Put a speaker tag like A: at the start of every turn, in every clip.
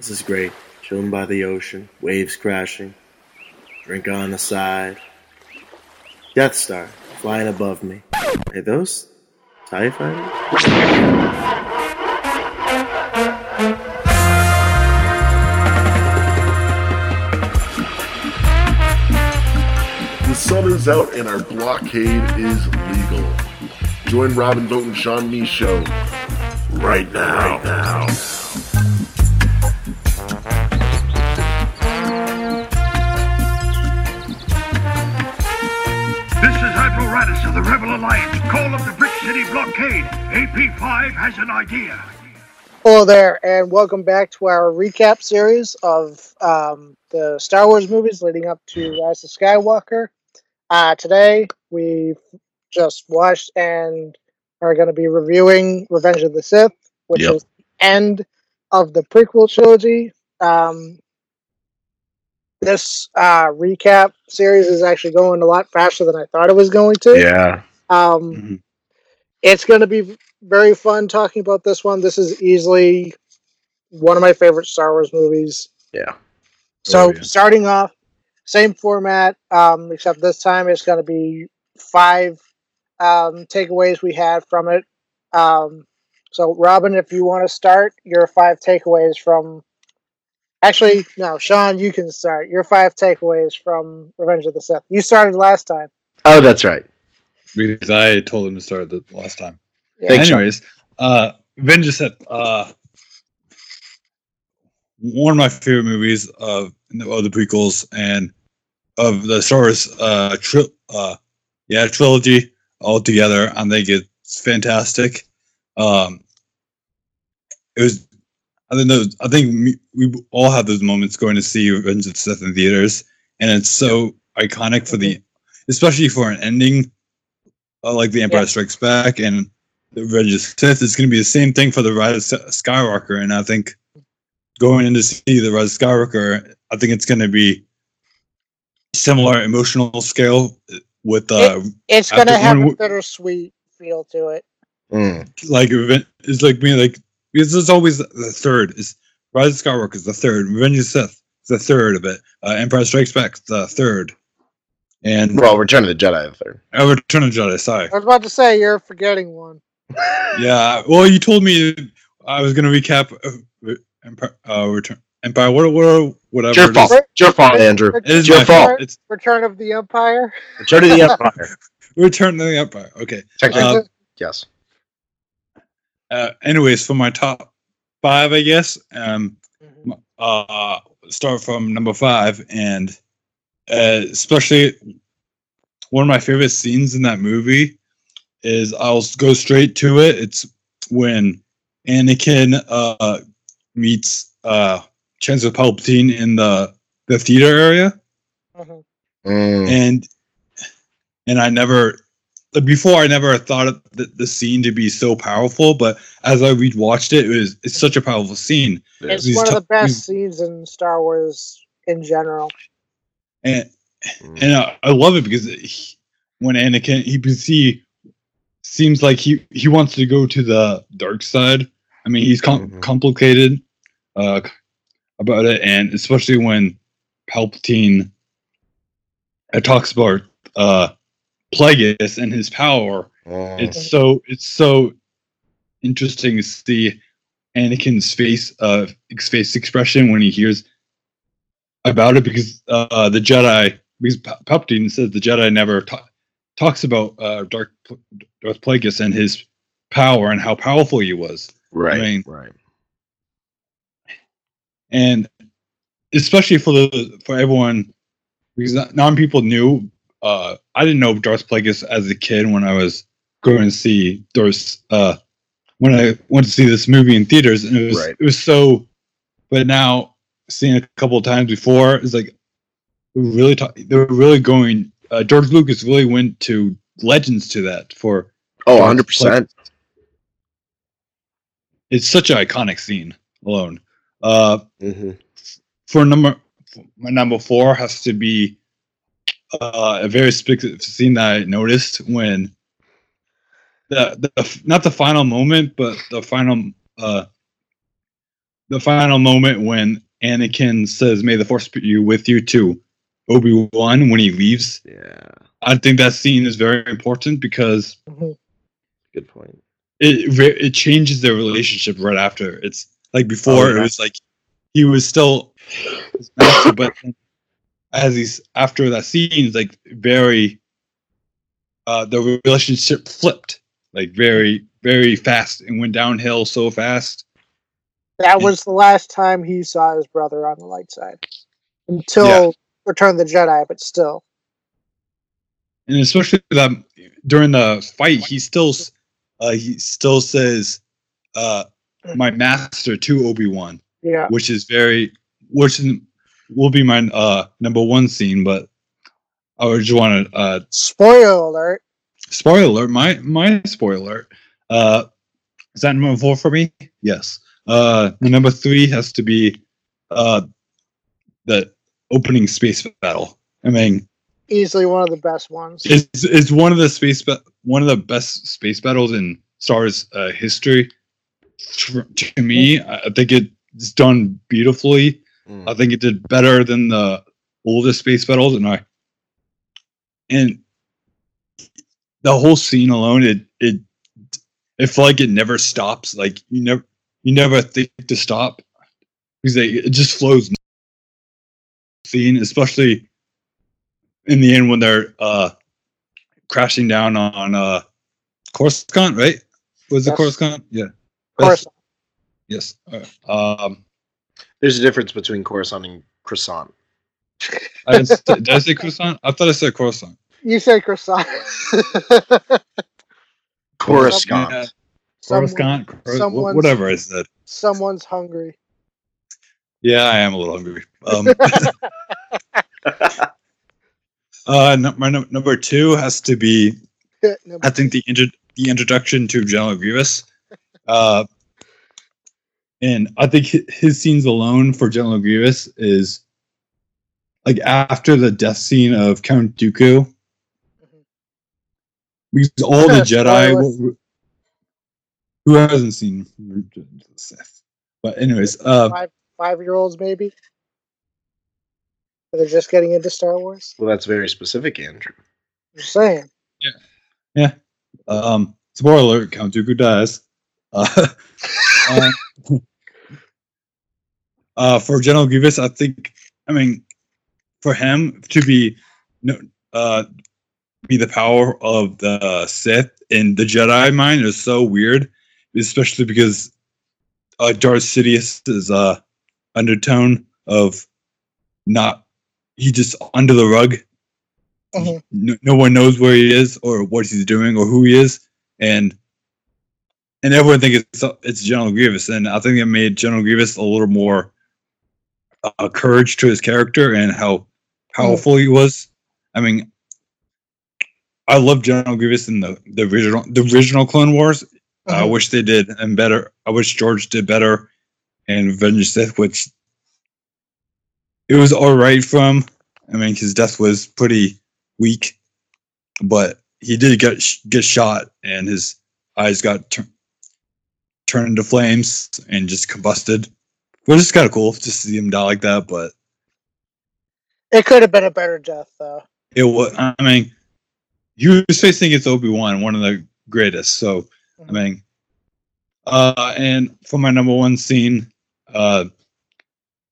A: This is great. Chilling by the ocean, waves crashing, drink on the side. Death Star flying above me. Are those TIE fighters?
B: The sun is out and our blockade is legal. Join Robin Vote and Sean Me show right now. Right now.
C: Admiral Raddus of the Rebel Alliance. Call up the Brick City blockade. AP5 has an idea.
D: Hello there, and welcome back to our recap series of um, the Star Wars movies leading up to Rise of Skywalker. Uh, today, we just watched and are going to be reviewing Revenge of the Sith, which
B: Yep.
D: is the end of the prequel trilogy. Um, this uh, recap series is actually going a lot faster than I thought it was going to.
E: Yeah.
D: Um,
E: Mhm.
D: It's going to be very fun talking about this one. This is easily one of my favorite Star Wars movies.
E: Yeah.
D: So,
E: Oh,
D: starting off, same format, um, except this time it's going to be five um, takeaways we had from it. Um, so, Robin, if you want to start, your five takeaways from. Actually, no, Sean, you can start. Your five takeaways from Revenge of the Sith. You started last time.
E: Oh, that's right.
F: because I told him to start the last time.
D: Yeah.
E: Thanks, Sean.
F: Anyways, uh, Avengers said uh, one of my favorite movies of, of the prequels and of the Star Wars uh, tri- uh, yeah trilogy altogether. I think it's fantastic. Um, it was. I think those, I think me- we all have those moments going to see Revenge of the Sith in theaters, and it's so iconic for the, especially for an ending, uh, like The Empire
D: Yeah.
F: Strikes Back and the Revenge of the Sith. It's going to be the same thing for the Rise of Skywalker, and I think going in to see the Rise of Skywalker, I think it's going to be similar emotional scale with uh,
D: It's going to have a
F: we-
D: bittersweet feel to it.
E: Mm.
F: like it's like me like because it's always the third is Rise of Skywalker is the third, Revenge of the Sith is the third of it, uh, Empire Strikes Back is the third, and
E: Well, Return of the Jedi, the third.
F: uh, Return of the Jedi. Sorry,
D: I was about to say you're forgetting one.
F: yeah. Well, you told me I was gonna recap uh, Empire, uh, Return Empire. What, what, whatever.
E: It's your fault.
F: is.
E: It's your fault, Andrew.
F: It is
E: Your
F: my
E: fault.
F: It's
D: Return of the Empire.
E: Return of the Empire.
F: Return of the Empire. Okay.
E: Technically,
F: Uh,
E: yes.
F: Uh, anyways, for my top five, I guess. Um, uh, start from number five, and uh, especially one of my favorite scenes in that movie is I'll go straight to it. It's when Anakin uh, meets uh, Chancellor Palpatine in the the theater area,
D: Mhm.
E: Mm.
F: and and I never before I never thought of the, the scene to be so powerful, but as I rewatched it, it was it's such a powerful scene.
D: It's
F: These
D: one of the best
F: these-
D: scenes in Star Wars in general.
F: and
E: Mm.
F: and I, I love it because he, when Anakin he he seems like he he wants to go to the dark side. I mean, he's com-
E: Mhm.
F: complicated uh, about it, and especially when Palpatine uh, talks about uh, Plagueis and his power.
E: Mm.
F: It's so it's so interesting to see Anakin's face uh face expression when he hears about it because uh the Jedi because Pa- Palpatine says the Jedi never ta- talks about uh Dark Pl- Darth Plagueis and his power and how powerful he was
E: right.
F: I mean-
E: right.
F: and especially for the for everyone because non people knew uh I didn't know Darth Plagueis as a kid when I was going to see Darth uh when I went to see this movie in theaters and it was
E: Right.
F: it was so but now seeing it a couple of times before it's like really talk, they were really going uh, George Lucas really went to legends to that for
E: Oh, 100 percent.
F: it's such an iconic scene alone uh
E: Mm-hmm.
F: for number my number four has to be uh, a very specific scene that I noticed when the, the not the final moment, but the final uh, the final moment when Anakin says, "May the Force be you with you" to Obi Wan when he leaves.
E: Yeah.
F: I think that scene is very important because
D: Mhm.
E: Good point.
F: it it changes their relationship right after. It's like before
E: Oh, yeah.
F: it was like he was still his master, but as he's after that scene, it's like very uh the relationship flipped like very very fast and went downhill so fast.
D: That was the last time he saw his brother on the light side until
F: Yeah.
D: Return of the Jedi, but still.
F: and especially that during the fight, he still uh, he still says uh, my master to Obi Wan,
D: Yeah.
F: which is very which is, will be my uh, number one scene. But I just want to uh,
D: Spoiler alert.
F: spoiler alert. My my spoiler alert. Uh, is that number four for me? Yes. Uh, number three has to be uh, the opening space battle. I mean,
D: Easily one of the best ones.
F: it's, it's one of the space ba- one of the best space battles in Star Wars uh, history. To, me, I think it's done beautifully.
E: Mm.
F: I think it did better than the oldest space battles, and I and the whole scene alone, it it it felt like it never stops. Like you never you never think to stop because they, it just flows. Scene, especially in the end when they're uh crashing down on uh Coruscant, right? Was it
D: Yes.
F: Coruscant? Yeah.
D: Course.
F: Yes. Um,
E: There's a difference between croissant and croissant.
F: I didn't say, did I say Coruscant? I thought I said croissant.
D: You said croissant.
E: Coruscant.
F: Yeah. Coruscant, Cor-
D: someone's-
F: whatever I said.
D: someone's hungry.
F: Yeah, I am a little hungry. Um, uh, no, my num- number two has to be I think the intro- the introduction to General Grievous, uh, and I think his scenes alone for General Grievous is like after the death scene of Count Dooku, because all the Jedi.
D: Spoiler.
F: Who hasn't seen the Sith? But anyways, uh,
D: five five year olds maybe. They're just getting into Star Wars.
E: Well, that's very specific, Andrew.
D: Just saying. Yeah. Yeah.
F: Um, spoiler alert: Count Dooku dies. Uh, um, uh, for General Grievous, I think. I mean, for him to be, uh, be the power of the Sith in the Jedi mind is so weird, especially because uh, Darth Sidious is uh, undertone of not he just under the rug.
D: Mhm.
F: No, no one knows where he is or what he's doing or who he is, and and everyone thinks it's it's General Grievous, and I think it made General Grievous a little more uh, courage to his character and how powerful he was. I mean, I love General Grievous in the the original the original Clone Wars. I
D: Mhm.
F: wish they did and better. I wish George did better in Revenge of Sith, which it was all right from. I mean, his death was pretty weak, but he did get get shot, and his eyes got tur- turned into flames and just combusted. Which is kind of cool just to see him die like that, but
D: It could have been a better death though.
F: it was. I mean, he was facing against Obi Wan, one of the greatest. So, I mean, uh, and for my number one scene, uh,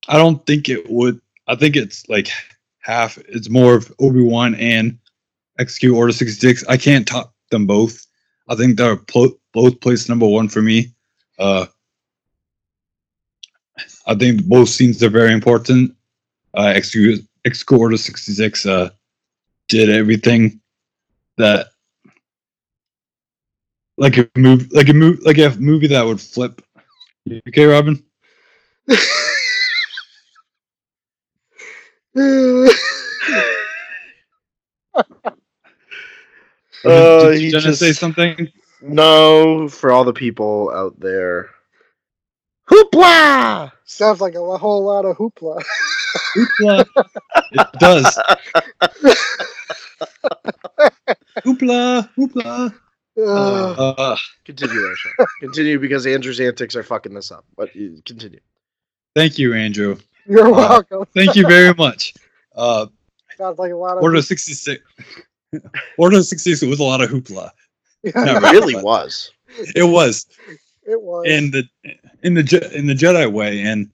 F: I don't think it would. I think it's like half. It's more of Obi Wan and Execute Order sixty six. I can't top them both. I think they're pl- both placed number one for me. Uh, I think both scenes are very important. Uh, Execute Execute Order sixty six uh, did everything that like a move like a move like a movie that would flip. You okay, Robin?
E: Uh,
F: did
E: he
F: you
E: just-
F: say something?
E: No, for all the people out there. Hoopla!
D: Sounds like a whole lot of hoopla.
F: Hoopla. it does. Hoopla, hoopla.
D: Ugh.
F: Uh,
E: Continue, there, Continue because Andrew's antics are fucking this up. But continue.
F: Thank you, Andrew.
D: You're
F: Uh,
D: welcome.
F: Thank you very much. Uh,
D: Sounds like a lot of
F: Order 66. Order 66 was a lot of hoopla.
D: Yeah,
F: not
E: It
F: really.
E: really was.
F: It was
D: it was.
F: in the in the in the Jedi way, and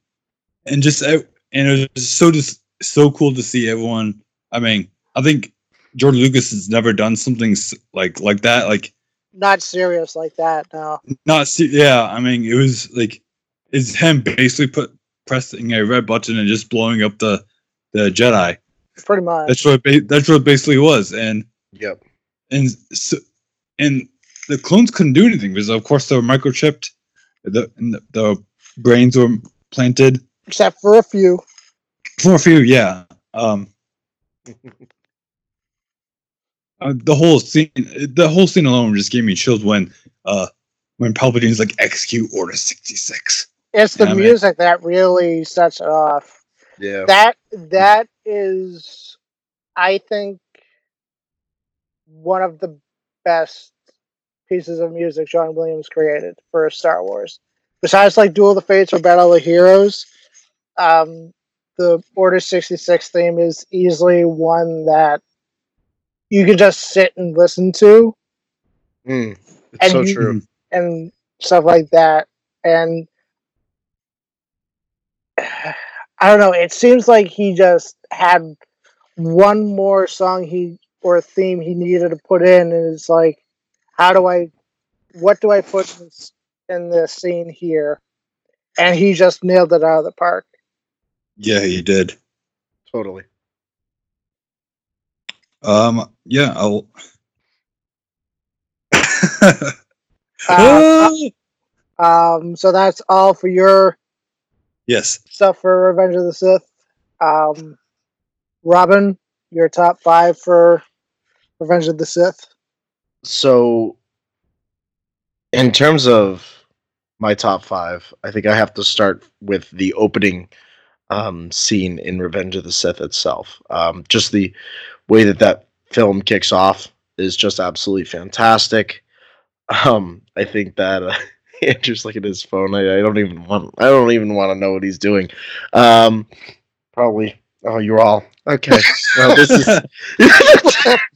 F: and just and it was so just so cool to see everyone. I mean, I think George Lucas has never done something like like that. Like
D: not serious like that. No.
F: not se- yeah. I mean, it was like it's him basically put pressing a red button and just blowing up the the Jedi.
D: Pretty much.
F: That's what it ba- that's what it basically was, and
E: Yep.
F: and so, and the clones couldn't do anything because of course they were microchipped. The the, the brains were planted
D: Except for a few.
F: for a few. Yeah. Um. uh, the whole scene, the whole scene alone just gave me chills when, uh, when Palpatine's like execute Order sixty six.
D: It's the music that really sets it off.
E: Yeah.
D: That that is I think one of the best pieces of music John Williams created for Star Wars. Besides like Duel of the Fates or Battle of the Heroes, um, the Order 66 theme is easily one that you can just sit and listen to
E: Mm, it's
D: And
E: so
D: you-
E: true.
D: and stuff like that. And I don't know, it seems like he just had one more song he or theme he needed to put in and it's like how do I what do I put in this, in this scene here? And he just nailed it out of the park.
F: Yeah, he did.
E: Totally.
F: Um. Yeah. I'll.
D: Uh, um, so that's all for your
F: yes.
D: stuff for Revenge of the Sith. Um, Robin, your top five for Revenge of the Sith.
E: So, in terms of my top five, I think I have to start with the opening um, scene in Revenge of the Sith itself. Um, just the way that that film kicks off is just absolutely fantastic. Um, I think that uh, Andrew's looking at his phone. I, I don't even want. I don't even want to know what he's doing. Um, probably. Oh, you're all okay. Well, this is.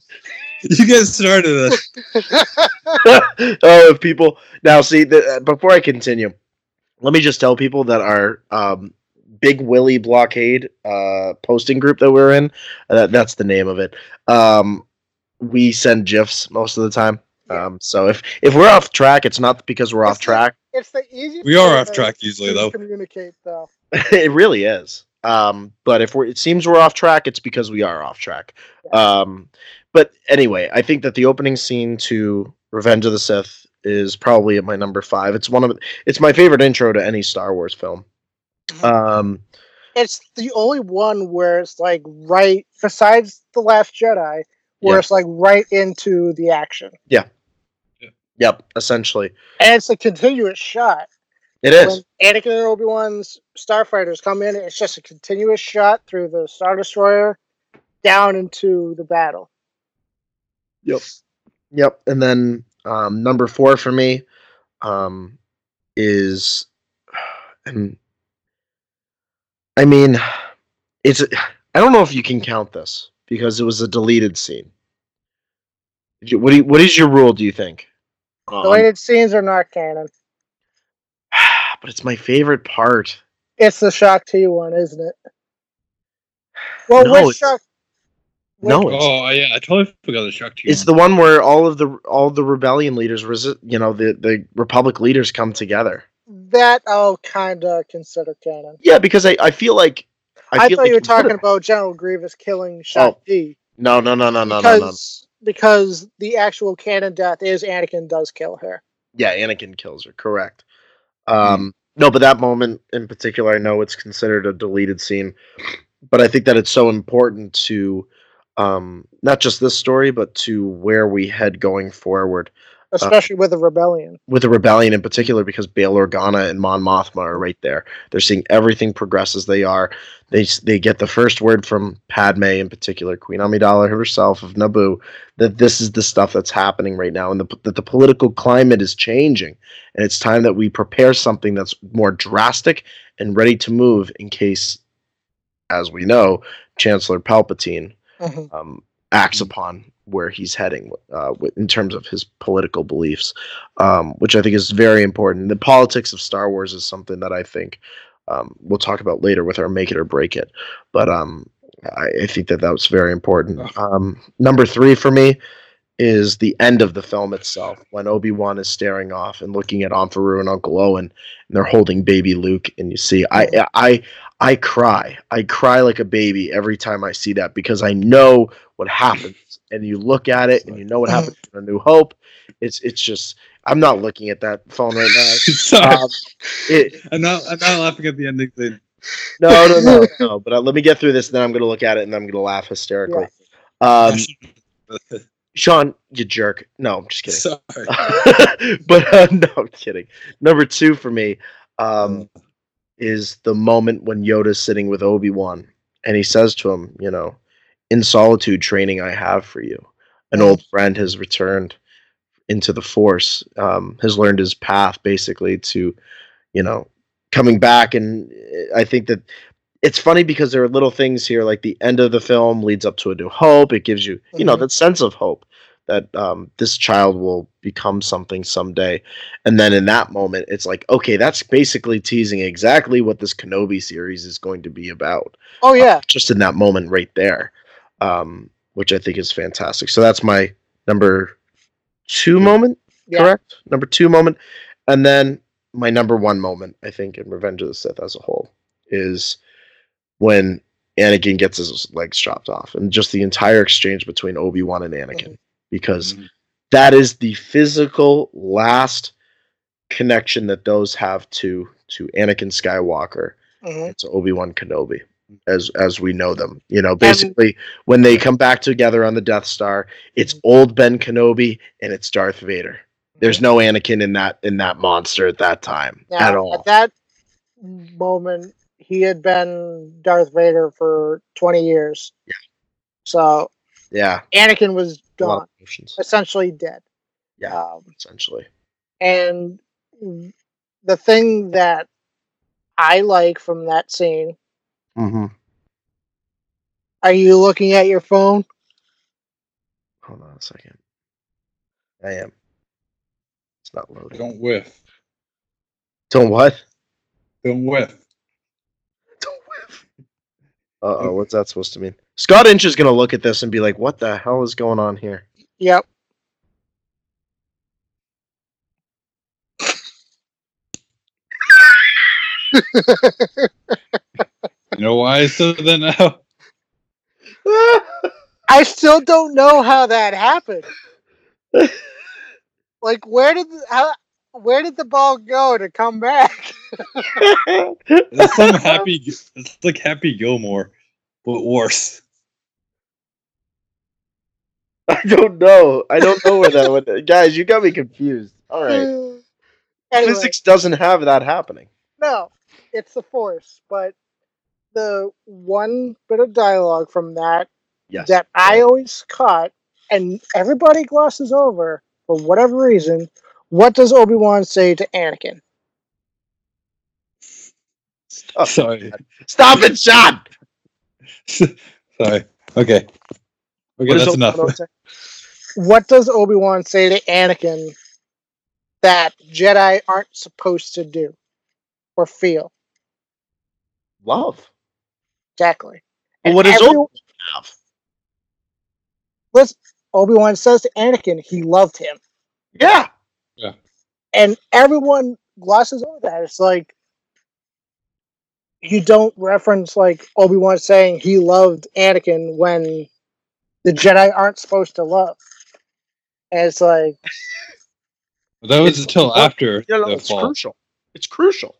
F: You guys started this.
E: oh, if people now see that before I continue, let me just tell people that our um, Big Willie Blockade uh, posting group that we're in, uh, that, that's the name of it. Um, we send gifs most of the time. Um, so if if we're off track, it's not because we're off
D: the-
E: track.
D: It's the easiest.
F: We are off track usually, though.
D: Communicate though.
E: it really is. Um, but if we're, it seems we're off track, it's because we are off track. Um, but anyway, I think that the opening scene to Revenge of the Sith is probably at my number five. It's one of it's my favorite intro to any Star Wars film. Um,
D: It's the only one where it's like right besides the Last Jedi, where
E: Yeah.
D: it's like right into the action, Yeah.
E: yep, essentially,
D: and it's a continuous shot.
E: it is.
D: When Anakin and Obi Wan's starfighters come in, it's just a continuous shot through the Star Destroyer down into the battle.
E: Yep. Yep. And then um, number four for me um, is, and I mean, it's. I don't know if you can count this because it was a deleted scene. What do you, What is your rule? Do you think? Um,
D: Deleted scenes are not canon.
E: but it's my favorite part.
D: It's the Shaak Ti one, isn't it? Well,
E: No,
D: which Shock?
E: No, it's,
F: Oh yeah, I totally forgot the shock to
E: it's the one where all of the all the rebellion leaders, resi- you know, the the Republic leaders come together.
D: that I'll kind of consider canon.
E: Yeah, because I, I feel like
D: I,
E: feel
D: thought
E: like
D: you were talking
E: could've-
D: about General Grievous killing Shaak Ti
E: No, no, no, no, no, no,
D: because
E: no.
D: because the actual canon death is Anakin does kill her.
E: Yeah, Anakin kills her. Correct. Um, no, but that moment in particular, I know it's considered a deleted scene, but I think that it's so important to um, not just this story, but to where we head going forward.
D: especially with the rebellion.
E: with the rebellion in particular because Bail Organa and Mon Mothma are right there. They're seeing everything progress as they are. They they get the first word from Padme in particular, Queen Amidala herself of Naboo, that this is the stuff that's happening right now, and the, that the political climate is changing, and it's time that we prepare something that's more drastic and ready to move in case, as we know, Chancellor Palpatine
D: Mhm.
E: um, acts upon where he's heading uh, in terms of his political beliefs, um, which I think is very important. The politics of Star Wars is something that I think um, we'll talk about later with our Make It or Break It, but um, I, I think that that was very important. Um, number three for me is the end of the film itself when Obi Wan is staring off and looking at Aunt Beru and Uncle Owen, and they're holding baby Luke, and you see, I, I, I cry, I cry like a baby every time I see that because I know what happens, and you look at it and you know what happens in A New Hope. It's, it's just, I'm not looking at that phone right now.
F: Sorry,
E: Um, it,
F: I'm not. I'm not laughing at the ending thing.
E: no, no, no, no. But uh, let me get through this, and then I'm going to look at it, and I'm going to laugh hysterically. Um, Sean, you jerk. No, I'm just kidding.
F: Sorry.
E: but uh, no, I'm kidding. Number two for me um, is the moment when Yoda's sitting with Obi Wan, and he says to him, "You know, in solitude, training I have for you. An old friend has returned into the Force. Um, has learned his path, basically, to, you know, coming back. And uh, I think that." It's funny because there are little things here, like the end of the film leads up to a new hope. It gives you, you know,
D: Mhm.
E: that sense of hope that um, this child will become something someday. And then in that moment, it's like, okay, that's basically teasing exactly what this Kenobi series is going to be about.
D: Oh yeah,
E: Just in that moment right there, um, which I think is fantastic. So that's my number two moment,
D: yeah.
E: correct? Number two moment. And then my number one moment, I think, in Revenge of the Sith as a whole is when Anakin gets his legs chopped off and just the entire exchange between Obi-Wan and Anakin because
F: Mhm.
E: that is the physical last connection that those have to to Anakin Skywalker
D: Mhm.
E: to Obi-Wan Kenobi as as we know them. You know, basically when they come back together on the Death Star, it's old Ben Kenobi and it's Darth Vader. There's no Anakin in that in that monster at that time
D: Now,
E: at all.
D: At that moment, he had been Darth Vader for 20 years.
E: Yeah.
D: So
E: yeah,
D: Anakin was gone, essentially dead.
E: Yeah,
D: Um,
E: essentially.
D: and the thing that I like from that scene,
E: Mm-hmm.
D: are you looking at your phone?
E: Hold on a second. I am. It's not loading.
F: Don't whiff.
E: Don't what?
F: Don't whiff.
E: Don't whiff. Uh oh, what's that supposed to mean? Scott Inch is gonna look at this and be like, "What the hell is going on here?"
D: Yep.
F: You know why I said that now?
D: I still don't know how that happened. like, where did the, how, where did the ball go to come back?
F: It's some happy. It's like Happy Gilmore, but worse.
E: I don't know. I don't know where that went. Guys, you got me confused. All right.
D: Anyway,
E: Physics doesn't have that happening.
D: no, it's the force. But the one bit of dialogue from that
E: Yes.
D: that I always caught, and everybody glosses over for whatever reason. What does Obi Wan say to Anakin?
E: Stop,
F: Sorry.
E: Stop it, Sean!
F: Sorry. Okay. Okay,
E: What
F: that's enough.
D: What does Obi Wan say to Anakin that Jedi aren't supposed to do or feel?
E: Love.
D: Exactly.
E: But
D: And
E: what does Obi-Wan have?
D: Listen, Obi Wan says to Anakin he loved him,
E: Yeah.
D: And everyone glosses over that. It's like you don't reference like Obi Wan saying he loved Anakin when the Jedi aren't supposed to love. And it's like,
F: But that was
E: It's-
F: until after
E: You know,
F: the
E: it's
F: fall.
E: crucial. It's crucial.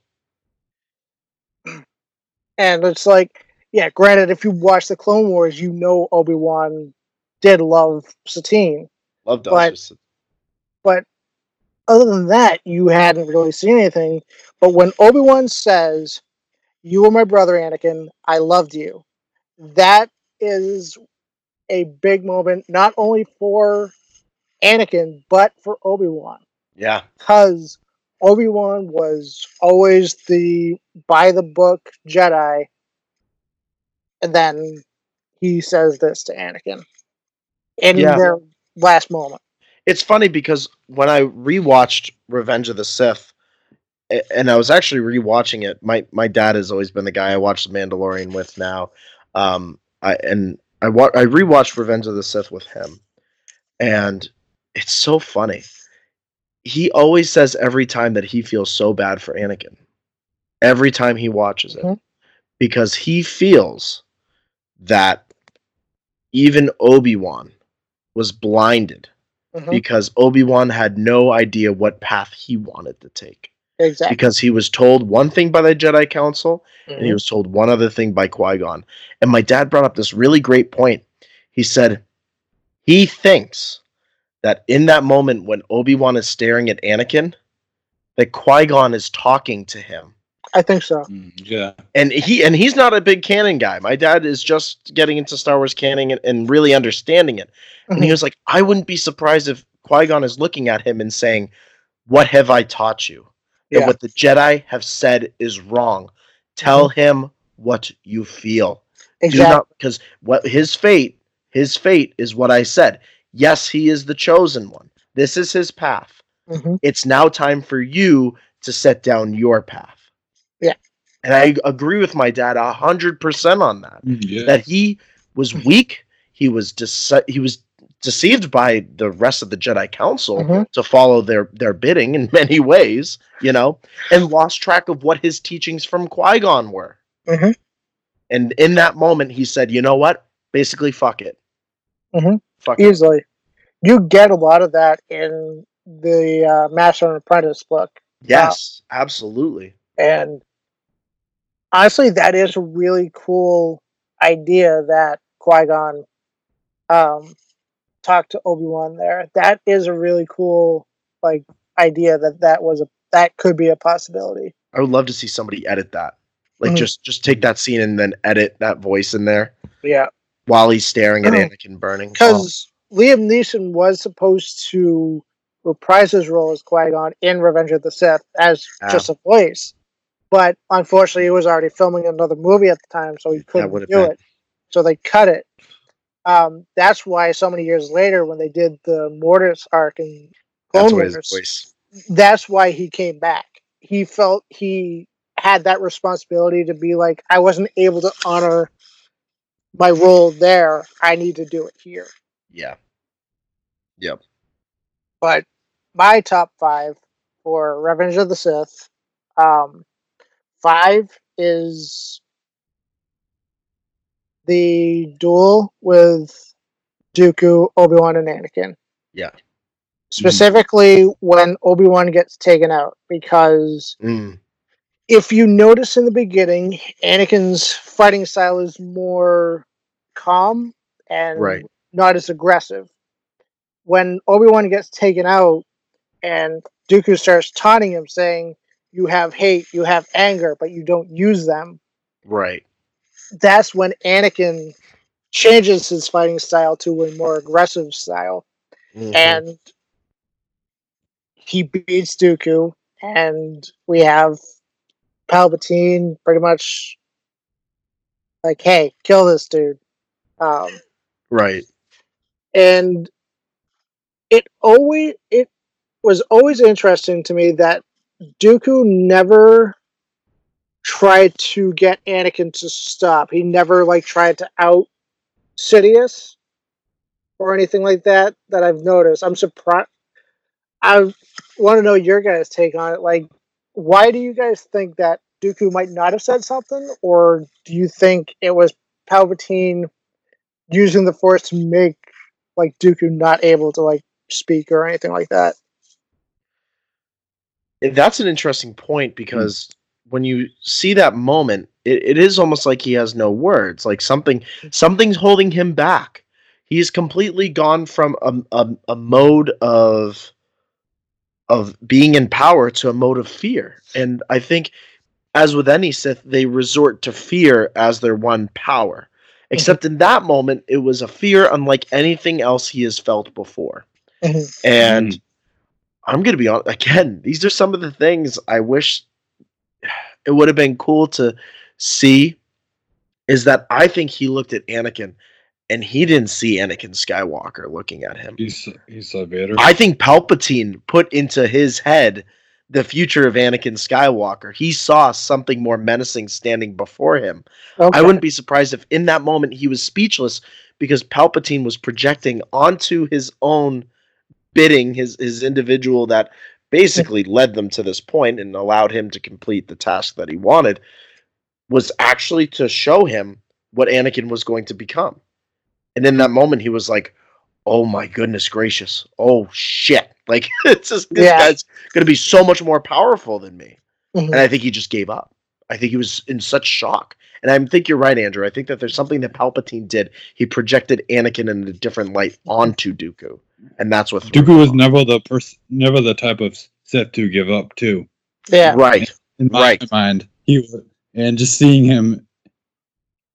D: and it's like, yeah. Granted, if you watch the Clone Wars, you know Obi Wan did love Satine,
E: Love
D: But- but other than that, you hadn't really seen anything. But when Obi Wan says, "You were my brother, Anakin. I loved you," that is a big moment, not only for Anakin but for Obi Wan,
E: Yeah.
D: because Obi Wan was always the by the book Jedi, and then he says this to Anakin in
E: Yeah.
D: their last moment.
E: It's funny because when I rewatched Revenge of the Sith, and I was actually rewatching it. My my dad has always been the guy I watch The Mandalorian with now. Um, I and I wa- I rewatched Revenge of the Sith with him, and it's so funny. He always says every time that he feels so bad for Anakin. Every time he watches it,
D: Mhm.
E: because he feels that even Obi Wan was blinded
D: Mhm.
E: because Obi Wan had no idea what path he wanted to take.
D: Exactly.
E: Because he was told one thing by the Jedi Council and he
D: Mhm.
E: was told one other thing by Qui Gon. And my dad brought up this really great point. He said he thinks that in that moment when Obi Wan is staring at Anakin, that Qui Gon is talking to him.
D: I think so.
F: Mm, yeah.
E: And he and he's not a big canon guy. My dad is just getting into Star Wars canon and, and really understanding it. And he was like, I wouldn't be surprised if Qui Gon is looking at him and saying, What have I taught you? That
D: Yeah.
E: what the Jedi have said is wrong. Tell him what you feel.
D: Exactly.
E: because what his fate, his fate is what I said. Yes, he is the chosen one. This is his path.
D: Mhm.
E: It's now time for you to set down your path.
D: Yeah.
E: And I agree with my dad a hundred percent on that
F: Mm, Yeah.
E: that he was weak. He was dece- he was deceived by the rest of the Jedi Council
D: Mhm.
E: to follow their their bidding in many ways, you know, and lost track of what his teachings from Qui Gon were.
D: Mhm.
E: And in that moment, he said, "You know what? Basically, fuck it.
D: Mhm.
E: Fuck it."
D: Easily. You get a lot of that in the uh, Master and Apprentice book.
E: Yes, absolutely.
D: And honestly, that is a really cool idea that Qui Gon um, talked to Obi Wan there. That is a really cool like idea that that was a that could be a possibility.
E: I would love to see somebody edit that. Like
D: Mhm.
E: just just take that scene and then edit that voice in there
D: Yeah,
E: while he's staring at
D: Mhm.
E: Anakin burning. Oh,
D: because Liam Neeson was supposed to reprise his role as Qui Gon in Revenge of the Sith as
E: Ah.
D: just a voice, but unfortunately, he was already filming another movie at the time, so he couldn't do
E: been-
D: it. So they cut it. Um, that's why so many years later, when they did the Mortis arc
E: that's
D: Clone
E: why
D: Wars, that's why he came back. He felt he had that responsibility to be like, I wasn't able to honor my role there. I need to do it here.
E: Yeah. Yep.
D: But my top five for Revenge of the Sith, um, five is the duel with Dooku, Obi Wan, and Anakin.
E: Yeah.
D: Specifically, when Obi Wan gets taken out, because
E: Mm.
D: if you notice in the beginning, Anakin's fighting style is more calm and
E: Right.
D: not as aggressive. When Obi Wan gets taken out and Dooku starts taunting him, saying, You have hate, you have anger, but you don't use them,
E: Right.
D: that's when Anakin changes his fighting style to a more aggressive style.
E: Mhm.
D: And he beats Dooku, and we have Palpatine pretty much like, "Hey, kill this dude," um,
E: right.
D: and it always it was always interesting to me that Dooku never tried to get Anakin to stop. He never like tried to out Sidious or anything like that that I've noticed. I'm surprised. I want to know your guys' take on it. Like, why do you guys think that Dooku might not have said something, or do you think it was Palpatine using the Force to make like Dooku not able to like speak or anything like that?
E: And That's an interesting point because when you see that moment, it, it is almost like he has no words. Like something something's holding him back. He's completely gone from a, a, a mode of of being in power to a mode of fear. And I think, as with any Sith, they resort to fear as their one power. Except in that moment, it was a fear unlike anything else he has felt before.
D: Mhm.
E: And I'm going to be on again, these are some of the things I wish it would have been cool to see. Is that I think he looked at Anakin and he didn't see Anakin Skywalker looking at him.
F: He saw, he saw Vader.
E: I think Palpatine put into his head the future of Anakin Skywalker. He saw something more menacing standing before him.
D: Okay.
E: I wouldn't be surprised if in that moment he was speechless because Palpatine was projecting onto his own bidding his his individual that basically led them to this point and allowed him to complete the task that he wanted was actually to show him what Anakin was going to become. And in that moment he was like, "Oh my goodness gracious. Oh shit." Like it's just this
D: Yeah.
E: guy's going to be so much more powerful than me.
D: Mhm.
E: And I think he just gave up. I think he was in such shock. And I think you're right, Andrew. I think that there's something that Palpatine did. He projected Anakin in a different light onto Dooku, and that's what threw
F: Dooku was
E: off.
F: never the person, never the type of Sith to give up too.
D: yeah.
E: right.
F: In my
E: Right.
F: mind, he was, and just seeing him,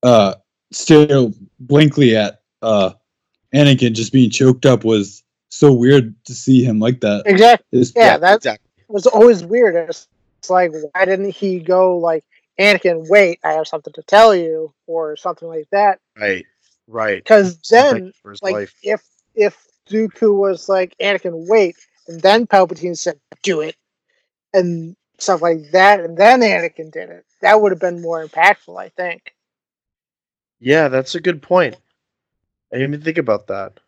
F: uh, stare blankly at uh, Anakin just being choked up was so weird to see him like that.
D: Exactly.
F: It's-
D: Yeah, that
E: exactly.
D: was always weird. It's, it's like, why didn't he go like, Anakin, wait, I have something to tell you, or something like that?
E: Right. Right.
D: Because then,
E: Protect for his
D: like,
E: life.
D: if if Dooku was like, Anakin, wait, and then Palpatine said, do it, and stuff like that, and then Anakin did it, that would have been more impactful, I think.
E: Yeah, that's a good point. I didn't even think about that.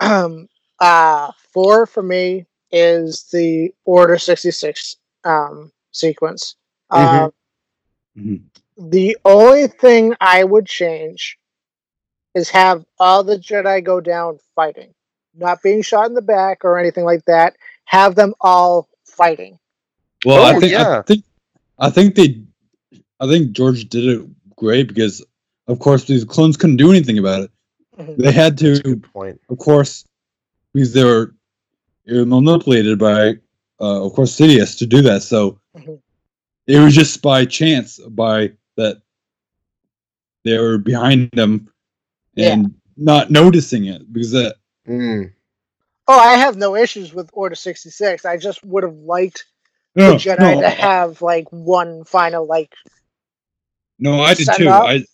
D: um uh four for me is the order 66 um sequence
E: Mhm.
D: um
F: Mhm.
D: the only thing i would change is have all the jedi go down fighting not being shot in the back or anything like that have them all fighting
F: Well,
E: Oh,
F: I think
E: yeah.
F: I think I think they I think George did it great because of course these clones couldn't do anything about it.
D: Mhm.
F: They had to,
E: point.
F: of course, because they were, they were manipulated by, uh, of course, Sidious to do that. So
D: Mhm.
F: it was just by chance, by that they were behind them and not noticing it because that
E: Mm.
D: oh i have no issues with order 66 i just would have liked
F: no,
D: the jedi
F: no,
D: to have like one final like
F: no, I did too.
D: up.
F: I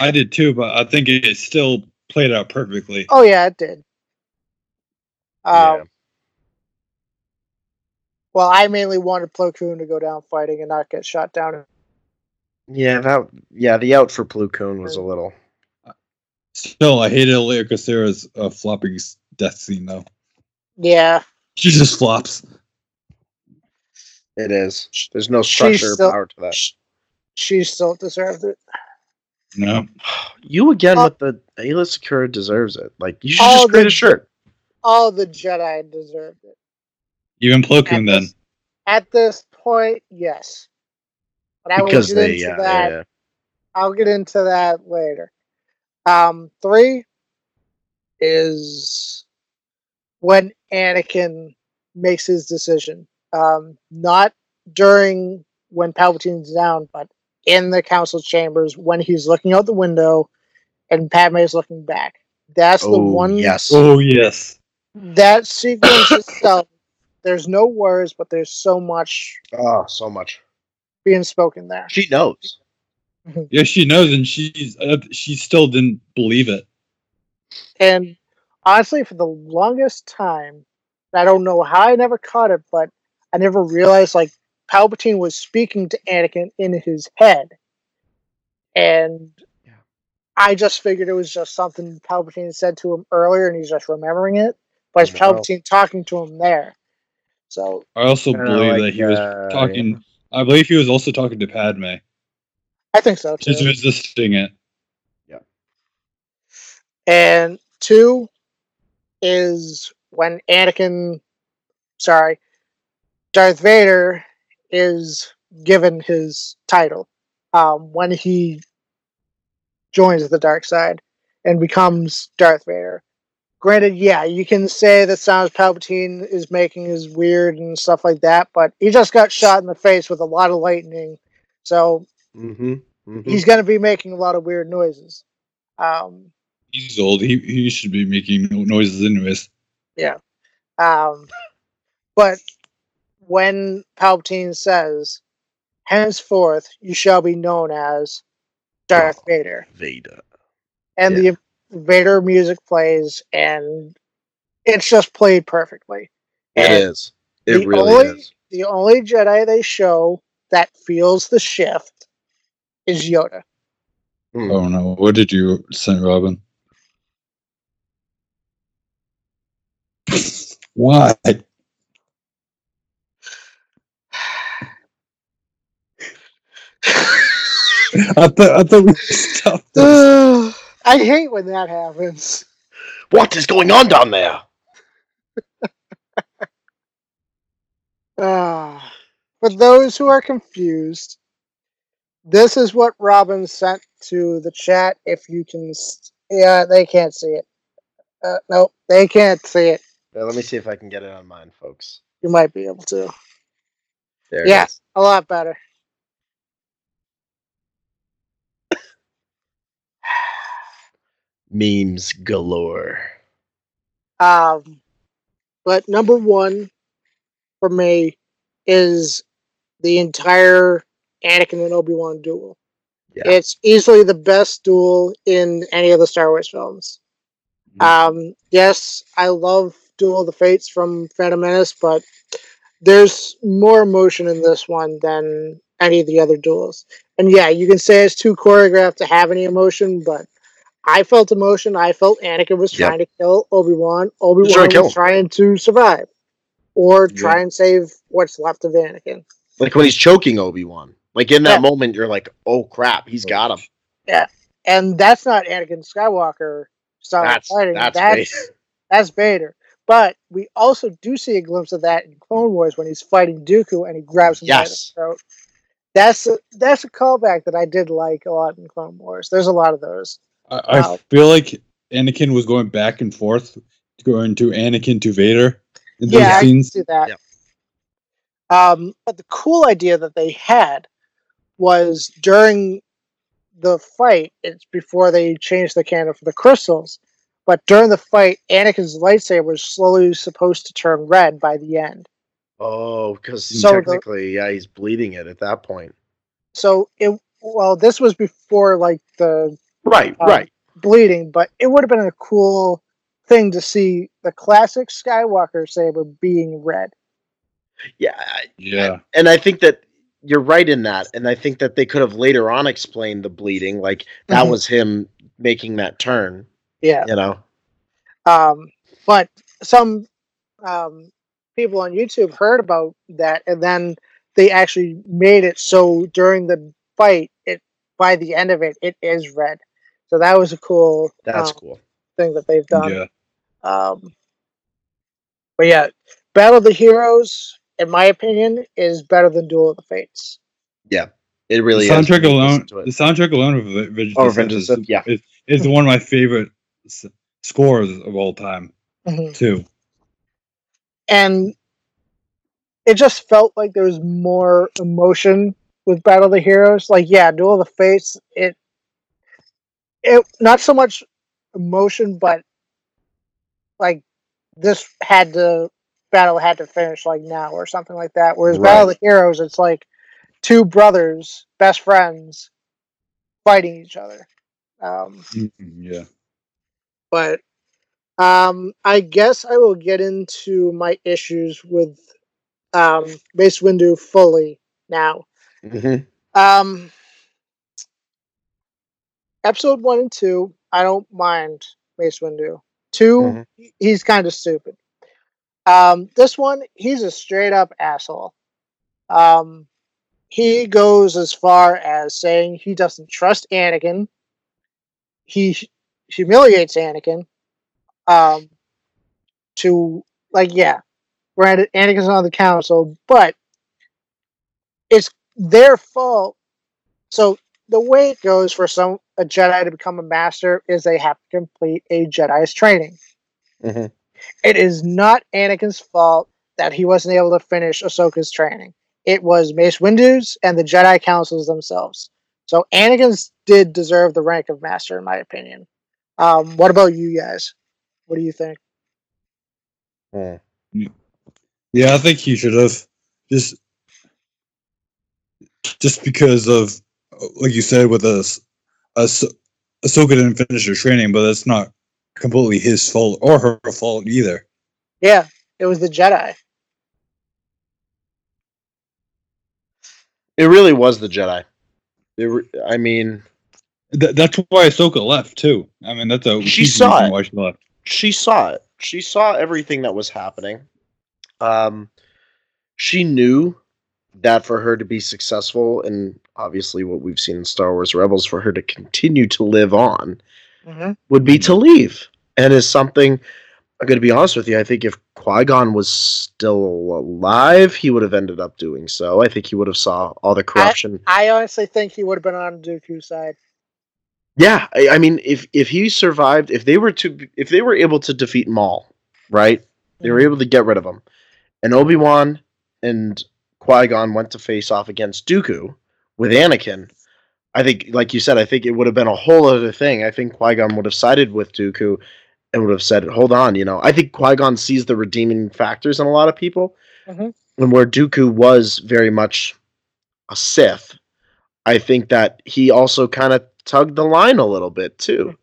F: I did too, but I think it still played out perfectly.
D: oh yeah it did um
E: Yeah.
D: Well, I mainly wanted Plo Koon to go down fighting and not get shot down.
E: Yeah, that yeah, the out for Plo Koon was a little
F: Still, I hated Aayla Secura's uh, flopping death scene though.
D: Yeah,
F: She just flops.
E: it is. There's no
D: She's
E: structure or power to that.
D: she still deserved it.
F: No,
E: You again
D: Oh.
E: with the Aayla Secura deserves it. Like you should
D: Oh,
E: just create
D: the-
E: a shirt.
D: All the Jedi deserved it.
F: Even Plo Koon
D: At
F: then.
D: this, at this point, yes. But I will
E: Because
D: get
E: they
D: into
E: yeah,
D: that.
E: yeah.
D: I'll get into that later. Um, three is when Anakin makes his decision. Um, not during when Palpatine's down, but in the council chambers when he's looking out the window and Padme is looking back. That's the one.
E: yes.
F: Oh yes.
D: That sequence itself. There's no words, but there's so much
E: Oh, so much.
D: being spoken there.
E: She knows.
F: Yeah, she knows, and she's uh, she still didn't believe it.
D: And honestly, for the longest time, I don't know how I never caught it, but I never realized like Palpatine was speaking to Anakin in his head. And
E: Yeah.
D: I just figured it was just something Palpatine said to him earlier and he's just remembering it. But it's
E: Wow.
D: Palpatine talking to him there. So
F: I also
E: Kinda
F: believe
E: like,
F: that he was
E: uh,
F: talking. I believe he was also talking to Padme,
D: I think so too.
F: just resisting it. Yeah.
D: And two is when Anakin, sorry, Darth Vader is given his title um, when he joins the dark side and becomes Darth Vader. Of granted, yeah, you can say that sounds Palpatine is making is weird and stuff like that, but he just got shot in the face with a lot of lightning, so
E: Mm-hmm. hmm
D: he's going to be making a lot of weird noises. Um,
F: He's old. He he should be making no- noises anyways. Yeah.
D: Um, but when Palpatine says, "Henceforth, you shall be known as Darth Vader,"
E: Vader.
D: and the Vader music plays, and it's just played perfectly.
E: It
D: And
E: is. It
D: the
E: really
D: only,
E: is.
D: The only Jedi they show that feels the shift is Yoda.
E: Hmm.
F: Oh no! What did you send, Robin? Why? I thought I thought we stopped. this.
D: I hate when that happens.
E: What is going on down there?
D: Ah. For those who are confused, this is what Robin sent to the chat. If you can, yeah, they can't see it. Uh, no, they can't see it.
E: Uh, let me see if I can get it on mine, folks.
D: You might be able to.
E: There
D: Yeah. A lot better.
E: Memes galore.
D: Um, but number one for me is the entire Anakin and Obi Wan duel.
E: Yeah.
D: It's easily the best duel in any of the Star Wars films. Um, yes, I love Duel of the Fates from Phantom Menace, but there's more emotion in this one than any of the other duels. And yeah, you can say it's too choreographed to have any emotion, but I felt emotion. I felt Anakin was
E: Yep.
D: trying to kill Obi Wan. Obi Wan
E: to kill
D: trying to survive or
F: Yeah.
D: try and save what's left of Anakin.
E: Like when he's choking Obi Wan. Like in that
D: Yeah.
E: moment, you're like, "Oh crap, he's got him."
D: Yeah, and that's not Anakin Skywalker style
E: That's
D: fighting.
E: that's,
D: that's
E: Vader.
D: That's Vader. But we also do see a glimpse of that in Clone Wars when he's fighting Dooku and he grabs him by the
E: Yes.
D: throat. That's a, that's a callback that I did like a lot in Clone Wars. There's a lot of those.
F: I, I feel like Anakin was going back and forth, going to Anakin to Vader in those
D: yeah, I can
F: scenes.
D: see that.
E: Yep.
D: Um, but the cool idea that they had was during the fight. It's before they changed the canon for the crystals. But during the fight, Anakin's lightsaber was slowly supposed to turn red by the end.
E: Oh, because
D: So the-
E: technically, yeah, he's bleeding it at that point.
D: So it well, this was before like the
E: Right,
D: Um,
E: right.
D: bleeding, but it would have been a cool thing to see the classic Skywalker saber being red.
E: Yeah, I-
F: Yeah,
E: and I think that you're right in that, and I think that they could have later on explained the bleeding, like that
D: Mhm.
E: was him making that turn.
D: Yeah.
E: You know,
D: Um, but some um, people on YouTube heard about that, and then they actually made it so during the fight, it by the end of it, it is red. So that was a cool
E: that's
D: um,
E: cool.
D: thing that they've done.
F: yeah.
D: Um, but yeah, Battle of the Heroes, in my opinion, is better than Duel of the Fates.
E: Yeah, it really
F: the
E: is.
F: soundtrack alone, the soundtrack alone of Revenge
E: Oh,
F: of the
E: Revenge of the
F: Sith
E: Sith, yeah.
F: is, is one of my favorite s- scores of all time
D: Mhm.
F: too.
D: And it just felt like there was more emotion with Battle of the Heroes. Like, yeah, Duel of the Fates, it it not so much emotion, but like this had to battle had to finish like now or something like that. Whereas Battle of the Heroes, it's like two brothers, best friends, fighting each other. Um,
F: Mhm, Yeah,
D: but um, I guess I will get into my issues with um, Mace Windu fully now.
E: Mhm.
D: Um, episode one and two, I don't mind Mace Windu. 2
E: Mhm.
D: he's kind of stupid. Um, this one, he's a straight up asshole. Um, he goes as far as saying he doesn't trust Anakin. He hu- humiliates Anakin. Um, to like, yeah, granted, Anakin's on the council, but it's their fault. So the way it goes for some a Jedi to become a master is they have to complete a Jedi's training.
E: Mhm.
D: It is not Anakin's fault that he wasn't able to finish Ahsoka's training. It was Mace Windu's and the Jedi Councils themselves. So Anakin's did deserve the rank of master, in my opinion. Um, what about you guys? What do you think?
E: Hmm.
F: Yeah, I think he should have just just because of like you said with us, us Ahsoka didn't finish her training, but that's not completely his fault or her fault either.
D: Yeah, it was the Jedi.
E: It really was the Jedi. It re- I mean,
F: Th- that's why Ahsoka left too. I mean, that's a
E: She saw it.
F: why she left.
E: she saw it. She saw everything that was happening. Um, she knew that for her to be successful, and obviously what we've seen in Star Wars Rebels, for her to continue to live on,
D: Mm-hmm.
E: would be to leave. And is something I'm going to be honest with you. I think if Qui Gon was still alive, he would have ended up doing so. I think he would have saw all the corruption.
D: I honestly think he would have been on Dooku's side.
E: Yeah, I, I mean, if if he survived, if they were to, if they were able to defeat Maul, right? They were able to get rid of him, and Obi Wan and Qui Gon went to face off against Dooku with Anakin. I think, like you said, I think it would have been a whole other thing. I think Qui Gon would have sided with Dooku and would have said, "Hold on," you know. I think Qui Gon sees the redeeming factors in a lot of people,
D: Mhm.
E: and where Dooku was very much a Sith, I think that he also kind of tugged the line a little bit too.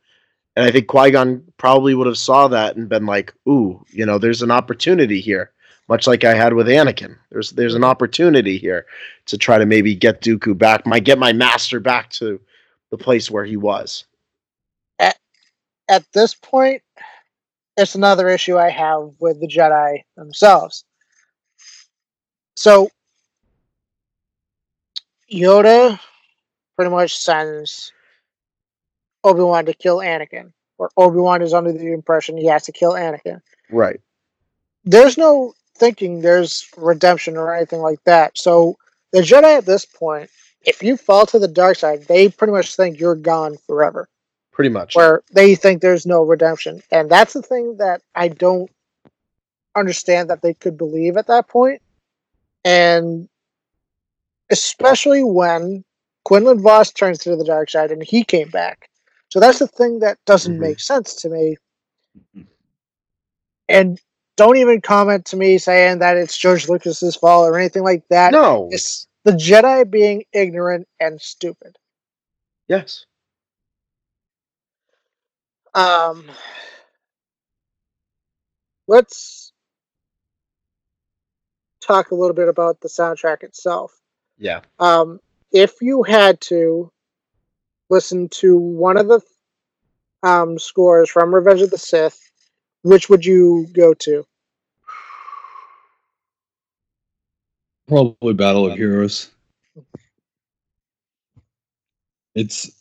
E: And I think Qui Gon probably would have saw that and been like, "Ooh, you know, there's an opportunity here." Much like I had with Anakin, there's there's an opportunity here to try to maybe get Dooku back, my get my master back to the place where he was.
D: At this point, it's another issue I have with the Jedi themselves. So, Yoda pretty much sends Obi Wan to kill Anakin, or Obi Wan is under the impression he has to kill Anakin.
E: Right.
D: there's no thinking there's redemption or anything like that. So the Jedi at this point, if you fall to the dark side, they pretty much think you're gone forever.
E: Pretty much.
D: Where they think there's no redemption. And that's the thing that I don't understand that they could believe at that point. And especially when Quinlan Vos turns to the dark side and he came back. So that's the thing that doesn't
E: Mhm.
D: make sense to me. And don't even comment to me saying that it's George Lucas's fault or anything like that.
E: no.
D: It's the Jedi being ignorant and stupid.
E: Yes.
D: Um, let's talk a little bit about the soundtrack itself.
E: Yeah.
D: Um, if you had to listen to one of the um, scores from Revenge of the Sith, which would you go to?
F: Probably Battle of Heroes. It's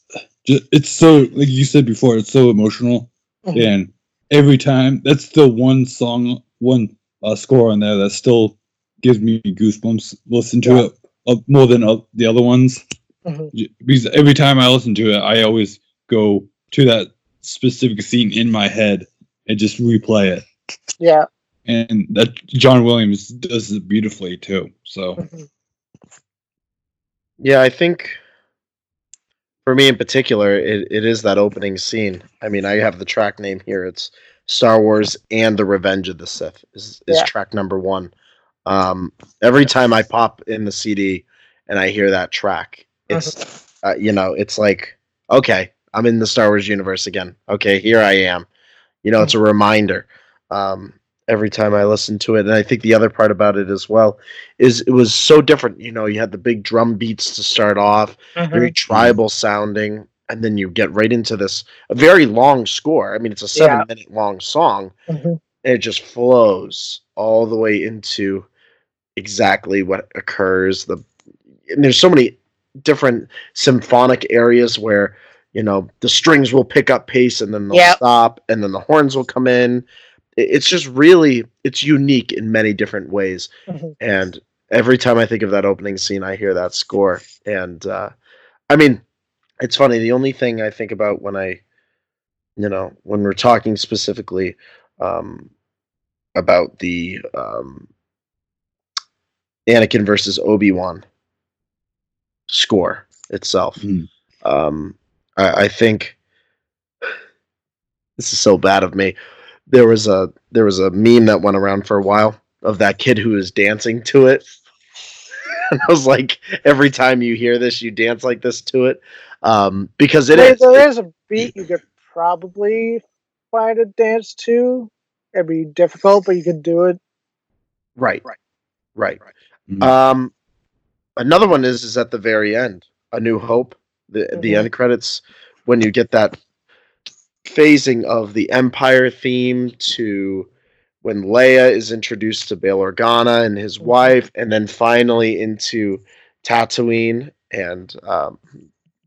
F: ju- it's so like you said before, it's so emotional,
D: Mhm.
F: and every time that's the one song, one uh, score on there that still gives me goosebumps. Listen to
D: Yeah.
F: it uh, more than uh, the other ones
D: Mhm.
F: Because every time I listen to it, I always go to that specific scene in my head and just replay it.
D: Yeah.
F: And that John Williams does it beautifully too. So
D: Mhm.
E: Yeah, I think for me in particular, it, it is that opening scene. I mean, I have the track name here. It's Star Wars and the Revenge of the Sith is, is
D: Yeah.
E: track number one. Um, every time I pop in the CD and I hear that track, it's uh, you know, it's like okay, I'm in the Star Wars universe again. Okay, here I am. You know, it's a reminder. Um, every time I listen to it, and I think the other part about it as well is it was so different. You know, you had the big drum beats to start off, very tribal sounding, and then you get right into this a very long score. I mean, it's a seven
D: Yeah.
E: minute long song,
D: Mhm.
E: and it just flows all the way into exactly what occurs. The and there's so many different symphonic areas where you know the strings will pick up pace and then they'll
D: Yep.
E: stop and then the horns will come in. It's just really it's unique in many different ways,
D: Mhm.
E: and every time I think of that opening scene, I hear that score, and uh, I mean, it's funny. The only thing I think about when I, you know, when we're talking specifically um, about the um, Anakin versus Obi Wan score itself.
F: Hmm.
E: Um, I, I think this is so bad of me. There was a there was a meme that went around for a while of that kid who was dancing to it. and I was like, every time you hear this, you dance like this to it, um, because it
D: there,
E: is.
D: there is a beat you could probably find a dance to. It'd be difficult, but you could do it.
E: Right. Right.
F: Mhm.
E: Um, another one is is at the very end, A New Hope. The the
D: Mhm.
E: end credits when you get that phasing of the Empire theme to when Leia is introduced to Bail Organa and his
D: Mhm.
E: wife, and then finally into Tatooine and um,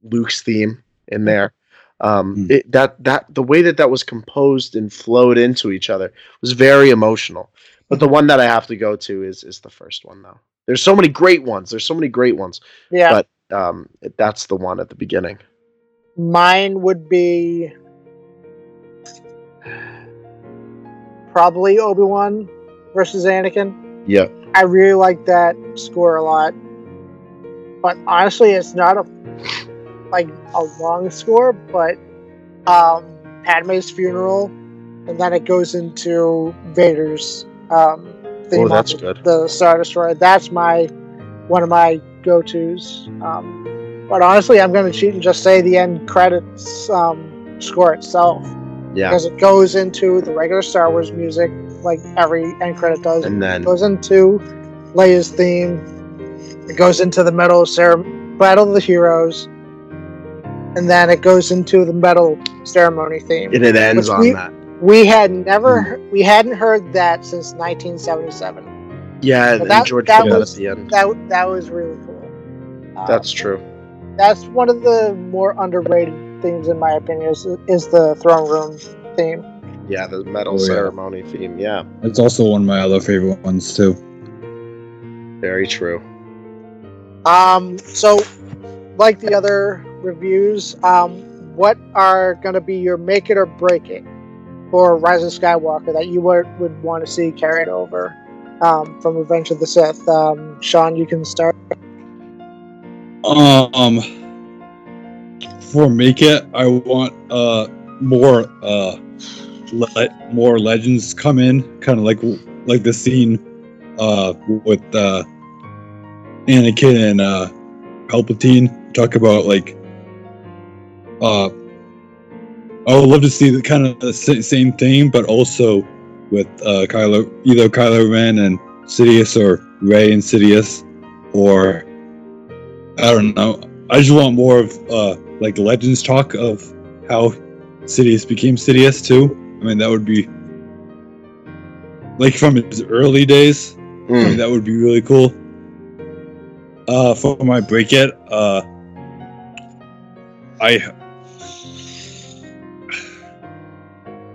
E: Luke's theme in there. Um,
F: Mm.
E: it, that that the way that that was composed and flowed into each other was very emotional. But the one that I have to go to is is the first one though. There's so many great ones. There's so many great ones.
D: Yeah,
E: But um, that's the one at the beginning.
D: mine would be probably Obi Wan versus Anakin.
E: Yeah.
D: I really like that score a lot. But honestly, it's not a like a long score, but um, Padme's funeral, and then it goes into Vader's um, theme
E: Oh, that's good.
D: the Star Destroyer. That's my one of my go tos. Um, but honestly, I'm going to cheat and just say the end credits um, score itself
E: Yeah.
D: because it goes into the regular Star Wars music, like every end credit does.
E: And then.
D: It goes into Leia's theme. It goes into the Metal Cere- Battle of the Heroes, and then it goes into the Medal Ceremony theme.
E: and it ends on
D: we-
E: that.
D: We had never, we hadn't heard that since 1977.
E: Yeah, and
D: that-
E: George
D: that was-
E: at the end.
D: That that was really cool.
E: That's true.
D: that's one of the more underrated themes, in my opinion, is, is the throne room theme.
E: Yeah, the medal
F: Oh, yeah.
E: ceremony theme. Yeah,
F: It's also one of my other favorite ones too.
E: very true.
D: Um, so, like the other reviews, um, what are going to be your make it or break it for Rise of Skywalker that you would, would want to see carried over um, from Revenge of the Sith? Um, Sean, you can start.
F: Um, for make it, I want uh more uh le- more legends come in, kind of like like the scene uh with uh Anakin and uh Palpatine. Talk about like uh I would love to see the kind of the same thing, but also with uh Kylo either Kylo Ren and Sidious or Rey and Sidious or I don't know. I just want more of uh like legends talk of how Sidious became Sidious too. I mean that would be like from his early days. I
E: Mm.
F: mean, that would be really cool. Uh for my break it, uh I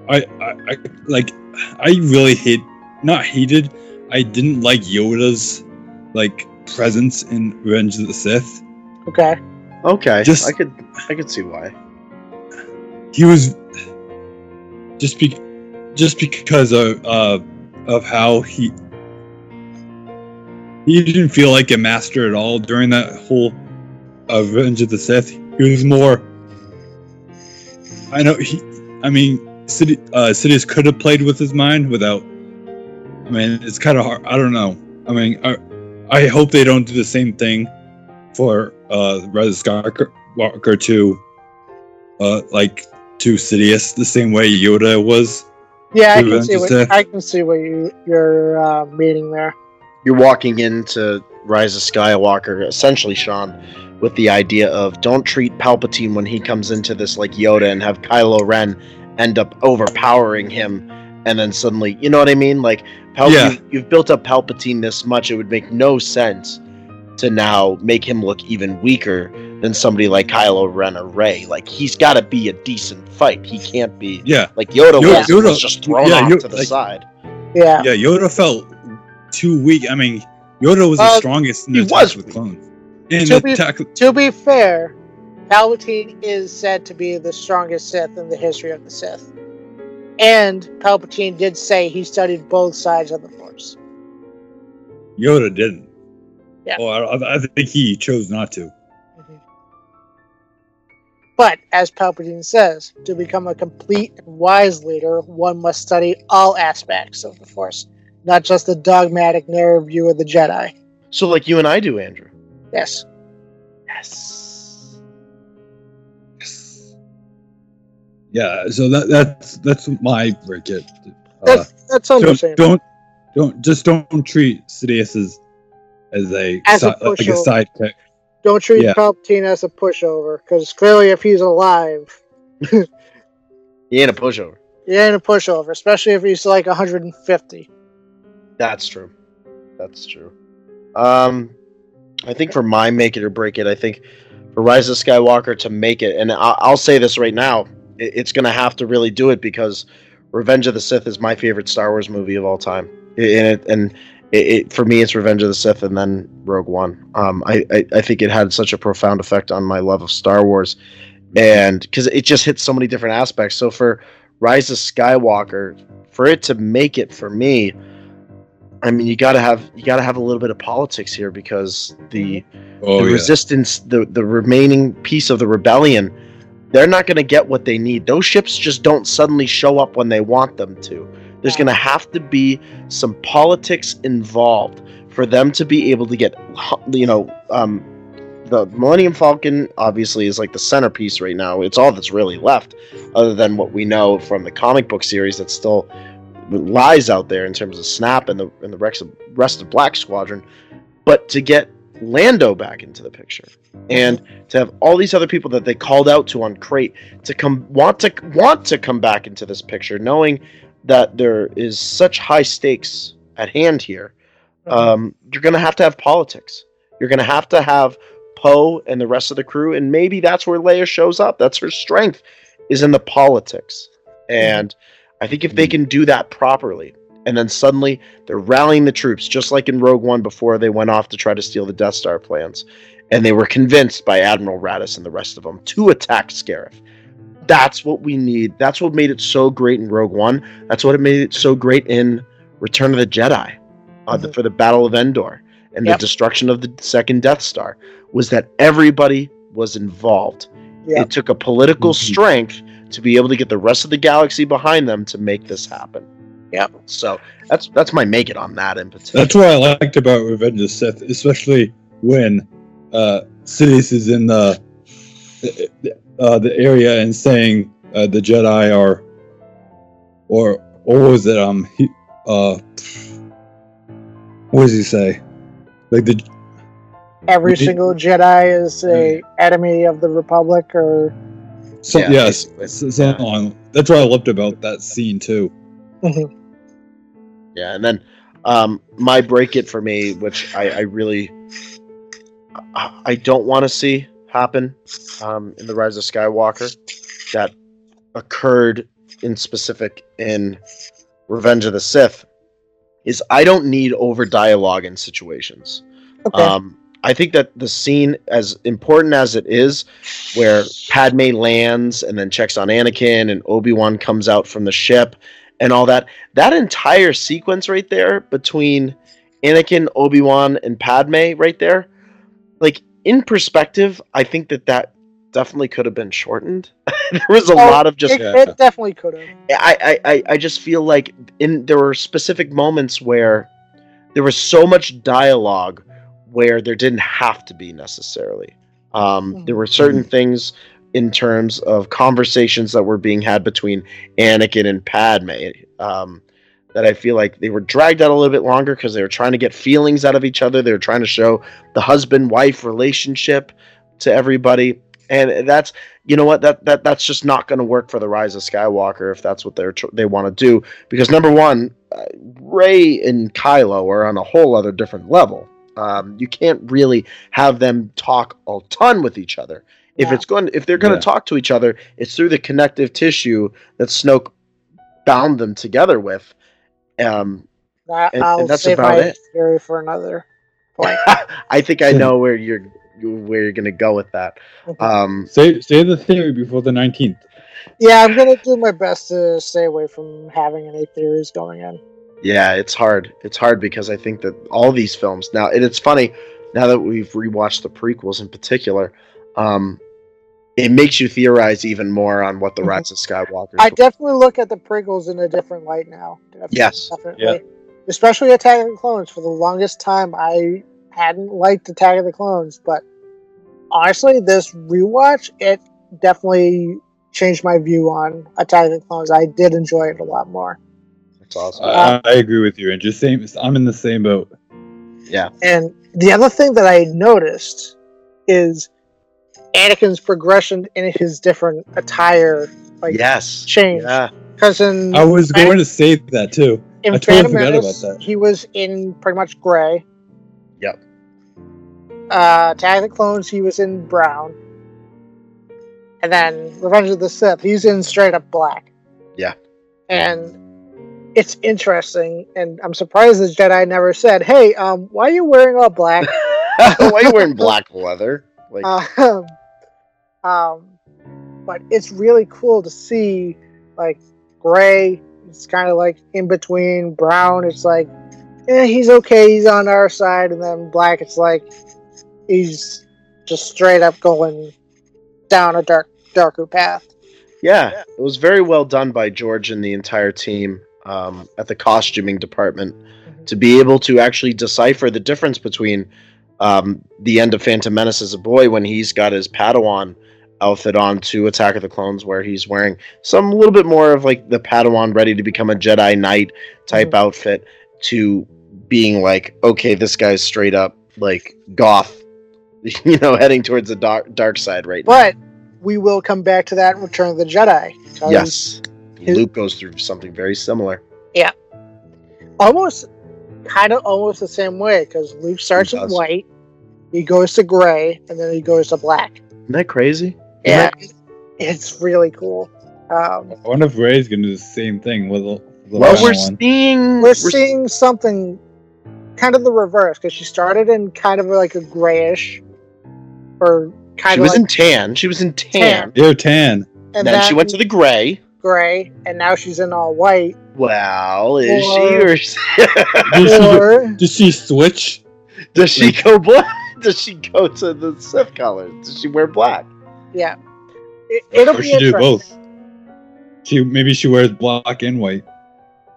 F: I, I, I like I really hate not hated I didn't like Yoda's like presence in Revenge of the Sith.
D: Okay.
E: Okay,
F: Just-
E: I could I could see why.
F: He was just be just because of uh, of how he he didn't feel like a master at all during that whole uh, Revenge of the Sith. He was more. I know he. I mean, City uh, Sidious could have played with his mind without. I mean, it's kind of hard. I don't know. I mean, I, I hope they don't do the same thing for uh, Rise of Skywalker Walker to, uh, like to Sidious the same way Yoda was.
D: Yeah, I can see
F: of
D: what
F: Sith.
D: I can see what you you're uh, meaning there.
E: You're walking into Rise of Skywalker, essentially, Sean, with the idea of don't treat Palpatine when he comes into this like Yoda and have Kylo Ren end up overpowering him, and then suddenly, you know what I mean? Like, Pal-
F: Yeah.
E: you've, you've built up Palpatine this much, it would make no sense to now make him look even weaker than somebody like Kylo Ren or Rey. Like, he's got to be a decent fight. He can't be
F: Yeah,
E: like Yoda,
F: Yoda-
E: was,
F: Yoda-
E: was just thrown
F: yeah,
E: off
F: Yo-
E: to the
F: like-
E: side.
D: Yeah.
F: yeah. Yoda felt too weak. I mean, Yoda was
D: Well,
F: the uh, strongest in
E: he
F: Attack
E: was
F: with
E: weak.
F: Clones. In
D: To be-
F: Attack,
D: To be fair, Palpatine is said to be the strongest Sith in the history of the Sith. And Palpatine did say he studied both sides of the Force.
F: Yoda didn't.
D: Yeah.
F: Oh, I, I think he chose not to. Mm-hmm.
D: But as Palpatine says, to become a complete and wise leader, one must study all aspects of the Force, not just the dogmatic narrow view of the Jedi.
E: So, like you and I do, Andrew.
D: Yes.
E: Yes.
F: Yeah. So that that's that's my break it. Uh,
D: That's, that's
F: don't,
D: understandable.
F: don't don't just don't treat Sidious as as a,
D: As a
F: si- like a
D: pushover.
F: sidekick.
D: Don't treat
F: Yeah.
D: Palpatine as a pushover, because clearly, if he's alive,
E: He ain't a pushover.
D: he ain't a pushover, especially if he's like 150.
E: That's true. That's true. Um, I think for my make it or break it, I think for Rise of Skywalker to make it, and I- I'll say this right now, it- it's going to have to really do it because Revenge of the Sith is my favorite Star Wars movie of all time, and it, and it, it, for me, it's Revenge of the Sith and then Rogue One. Um, I, I I think it had such a profound effect on my love of Star Wars, and because it just hits so many different aspects. So for Rise of Skywalker, for it to make it for me. I mean, you gotta have you gotta have a little bit of politics here because the
F: Oh
E: the
F: yeah.
E: resistance, the the remaining piece of the rebellion, they're not gonna get what they need. Those ships just don't suddenly show up when they want them to. There's gonna have to be some politics involved for them to be able to get, you know, um, the Millennium Falcon obviously is like the centerpiece right now. It's all that's really left, other than what we know from the comic book series that still lies out there in terms of Snap and the and the rest of, rest of Black Squadron. But to get Lando back into the picture and to have all these other people that they called out to on Crait to come want to want to come back into this picture, knowing that there is such high stakes at hand here, um, you're going to have to have politics. You're going to have to have Poe and the rest of the crew, and maybe that's where Leia shows up. That's her strength, is in the politics. And I think if they can do that properly, and then suddenly they're rallying the troops, just like in Rogue One before they went off to try to steal the Death Star plans, and they were convinced by Admiral Raddus and the rest of them to attack Scarif. That's what we need. That's what made it so great in Rogue One. That's what it made it so great in Return of the Jedi, uh, the,
D: Mhm.
E: for the Battle of Endor and
D: Yep.
E: the destruction of the second Death Star. Was that everybody was involved?
D: Yep.
E: It took a political
F: Mhm.
E: strength to be able to get the rest of the galaxy behind them to make this happen.
D: Yep.
E: So that's that's my make it on that in particular.
F: That's what I liked about Revenge of the Sith, especially when uh, Sidious is in the uh, the area and saying uh, the Jedi are, or or what was it? Um, he, uh, what does he say? Like the
D: Every
F: Did-
D: single Jedi is a enemy of the Republic, or
F: so,
E: Yeah,
F: yes,
E: basically.
F: so, so on. That's what I loved about that scene too.
E: Yeah, and then um, my break it for me, which I, I really I, I don't want to see happen um, in the Rise of Skywalker, that occurred in specific in Revenge of the Sith, is I don't need over dialogue in situations.
D: okay,
E: Um, I think that the scene, as important as it is, where Padme lands and then checks on Anakin and Obi Wan comes out from the ship and all that, that entire sequence right there between Anakin, Obi Wan, and Padme right there, like in perspective, I think that that definitely could have been shortened. there was a
D: Oh,
E: lot of just
D: it, it definitely could have.
E: I, I, I, I just feel like in there were specific moments where there was so much dialogue where there didn't have to be necessarily. Um, there were certain things in terms of conversations that were being had between Anakin and Padme um, that I feel like they were dragged out a little bit longer because they were trying to get feelings out of each other. They were trying to show the husband wife relationship to everybody. And that's you know what that that that's just not going to work for the rise of Skywalker if that's what they're tr- they want to do because number one, uh, Rey and Kylo are on a whole other different level. Um, you can't really have them talk a ton with each other. If
D: Yeah.
E: it's going, if they're going to
F: Yeah.
E: talk to each other, it's through the connective tissue that Snoke bound them together with. Um,
D: I,
E: and
D: I'll
E: that's
D: save
E: about
D: my
E: it.
D: theory for another point.
E: I think I know where you're where you're going to go with that.
D: Okay.
E: Um,
F: Say say the theory before the nineteenth.
D: Yeah, I'm gonna do my best to stay away from having any theories going in.
E: Yeah, it's hard. It's hard because I think that all these films now, and it's funny now that we've rewatched the prequels in particular, um, it makes you theorize even more on what the
D: Mhm.
E: Rise of Skywalker.
D: I definitely look at the prequels in a different light now. Definitely,
E: Yes.
D: definitely.
F: Yeah.
D: Especially Attack of the Clones. For the longest time, I hadn't liked Attack of the Clones, but honestly, this rewatch it definitely changed my view on Attack of the Clones. I did enjoy it a lot more.
E: That's awesome.
F: I, I agree with you, Andrew. Same. I'm in the same boat. Yeah.
D: And the other thing that I noticed is Anakin's progression in his different attire, like
E: yes.
D: change.
E: Yeah.
D: Because in
F: I was going to say that too.
D: in
F: I totally
D: Phantom
F: forgot
D: Menace,
F: about that.
D: he was in pretty much gray.
E: Yep.
D: Uh, Attack the Clones, he was in brown. And then Revenge of the Sith, he's in straight up black.
E: Yeah.
D: And it's interesting, and I'm surprised the Jedi never said, "Hey, um, why are you wearing all black?"
E: Why are you wearing black leather? Like,
D: um, um, but it's really cool to see like gray. It's kind of like in between brown. It's like, yeah, he's okay. He's on our side, and then black. It's like he's just straight up going down a dark, darker path.
E: yeah, it was very well done by George and the entire team um, at the costuming department to be able to actually decipher the difference between um, the end of Phantom Menace as a boy when he's got his Padawan outfit on to Attack of the Clones, where he's wearing some little bit more of like the Padawan ready to become a Jedi Knight type
D: Mhm.
E: outfit, to being like, okay, this guy's straight up like goth, you know, heading towards the dark dark side right now.
D: But we will come back to that in Return of the Jedi.
E: Yes,
D: his-
E: Luke goes through something very similar. Yeah.
D: Almost kind of almost the same way because Luke starts
E: He
D: in white, he goes to gray, and then he goes to black.
E: Isn't that crazy?
D: Yeah, it's really cool. Um,
F: I wonder if Rey's going to do the same thing with the, the
E: Well,
F: last
E: we're
F: one.
E: seeing
D: we're seeing something kind of the reverse because she started in kind of like a grayish or kind of
E: She
D: of
E: was
D: like
E: in tan. She was in tan.
D: Tan.
F: You're tan.
D: and
E: then she went to the gray.
D: gray, and now she's in all white.
E: Well, is
D: Or-
E: she or
F: Did she,
D: Or
F: did she switch?
E: does she go black? Does she go to the Sith colors? Does she wear black?
D: yeah, it, it'll
F: Or
D: be
F: she do both? She maybe she wears black and white.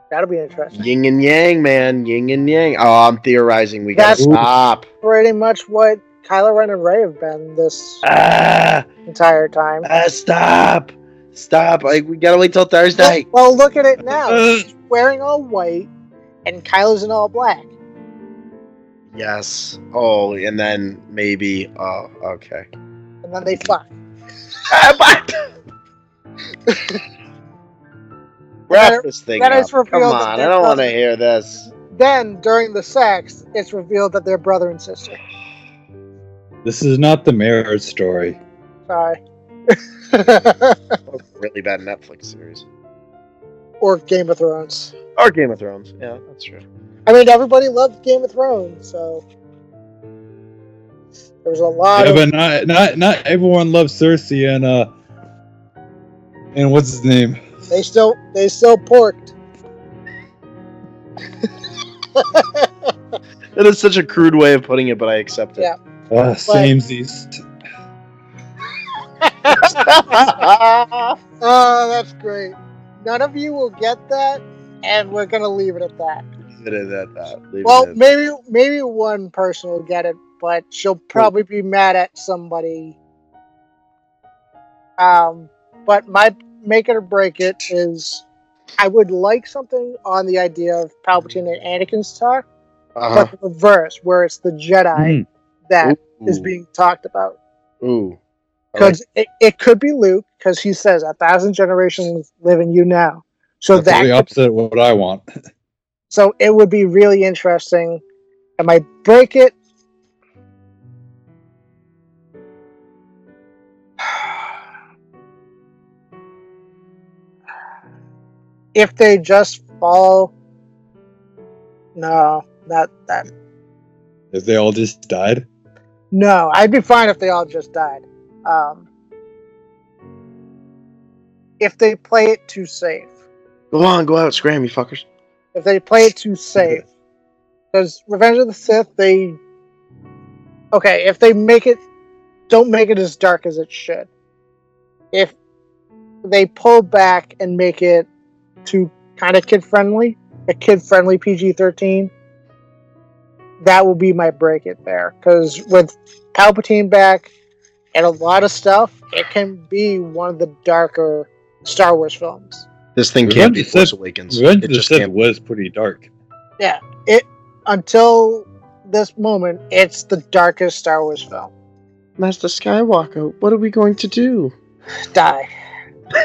D: That'll be interesting.
E: Yin and yang, man. Yin and yang. Oh, I'm theorizing. We gotta stop.
D: Pretty much what Kylo Ren and Rey have been this
E: Ah,
D: entire time.
E: ah, stop. Stop. Like we gotta wait till Thursday.
D: Well, well, look at it now. She's wearing all white, and Kylo's in all black.
E: Yes. Oh, and then maybe. Oh, okay.
D: And then they fuck.
E: But- Wrap this thing
D: then
E: up.
D: it's
E: Come
D: revealed that
E: on, I don't want to hear this.
D: Then, during the sex, it's revealed that they're brother and sister.
F: This is not the marriage story.
D: Sorry.
E: Really bad Netflix series.
D: or Game of Thrones.
E: Or Game of Thrones. Yeah, that's true.
D: I mean, everybody loved Game of Thrones, so there was a lot
F: Yeah,
D: of.
F: but not not not everyone loves Cersei and uh and what's his name?
D: They still, they still porked.
E: That is such a crude way of putting it, but I accept it.
D: Yeah.
F: Uh, samesies.
D: Oh, that's great. None of you will get that, and we're gonna leave it at that.
E: Leave it at that. Leave
D: Well,
E: it at
D: maybe maybe one person will get it, but she'll probably be mad at somebody. Um, but my make it or break it is, I would like something on the idea of Palpatine and Anakin's talk,
E: Uh-huh.
D: but the reverse, where it's the Jedi
F: Mhm.
D: that is
E: Ooh.
D: being talked about.
E: Ooh. Like-
D: Because it, it could be Luke, because he says a thousand generations live in you now. So
F: That's
D: that
F: the opposite of what I want.
D: So it would be really interesting. Am I might break it. If they just fall. No, not that.
F: If they all just died.
D: No, I'd be fine if they all just died. Um, if they play it too safe.
E: Go on, go out, scram, you fuckers.
D: If they play it too safe, because Revenge of the Sith, they okay. If they make it, don't make it as dark as it should. If they pull back and make it too kind of kid friendly, a kid friendly PG thirteen, that will be my break it there. Because with Palpatine back and a lot of stuff, it can be one of the darker Star Wars films.
E: This thing
F: Revenge
E: can't be
F: of the
E: Force
F: Sith-
E: Awakens.
F: Revenge
E: It
F: of the
E: just
F: Sith
E: can't.
F: was pretty dark.
D: Yeah, it until this moment, it's the darkest Star Wars film.
E: Master Skywalker, what are we going to do?
D: Die.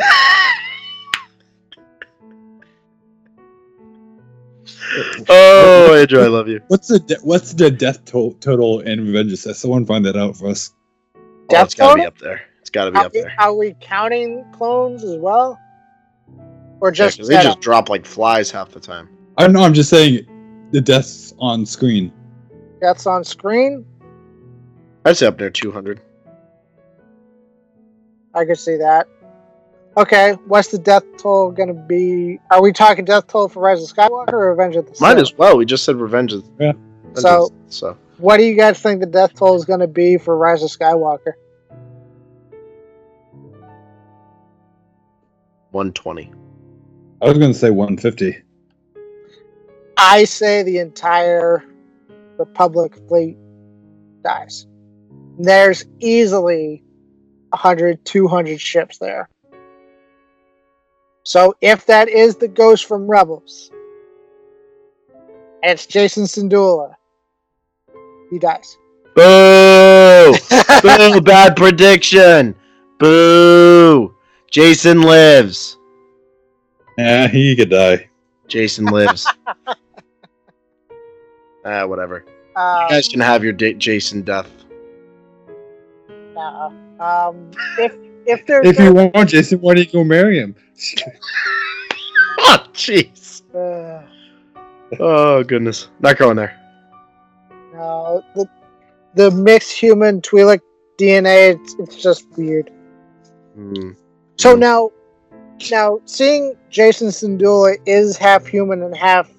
E: Oh, Andrew, I love you.
F: What's the de- what's the death to- total in Revenge of the Sith? Someone find that out for us.
E: Oh,
D: Death
E: it's gotta be up there. It's gotta be
D: Are
E: up
D: we,
E: there.
D: are we counting clones as well, or
E: Yeah, they just drop like flies half the time.
F: I don't know. I'm just saying the deaths on screen.
D: deaths on screen?
E: I'd say up there 200.
D: I could see that. Okay, what's the death toll going to be? Are we talking death toll for Rise of Skywalker or Revenge of the Sith?
E: Might as well. We just said Revenge of.
F: the Yeah.
E: Revenge
D: So-
E: of- so
D: What do you guys think the death toll is going to be for Rise of Skywalker?
E: 120.
F: I was gonna say 150.
D: I say the entire Republic fleet dies. There's easily 100, 200 ships there. So if that is the ghost from Rebels, it's Jacen Syndulla, he dies.
E: Boo! Boo! Bad prediction. Boo! Jacen lives.
F: Yeah, he could die.
E: Jacen lives. ah, whatever.
D: Um,
E: You guys can have your da- Jacen death.
D: uh, um, if if there's
F: If you want Jacen, why don't you go marry him?
E: Oh, jeez.
D: uh,
E: Oh, goodness. Not going there.
D: No, the the mixed human Twi'lek DNA, it's, it's just weird.
E: Hmm.
D: So
E: Hmm.
D: now, now seeing Jacen Syndulla is half human and half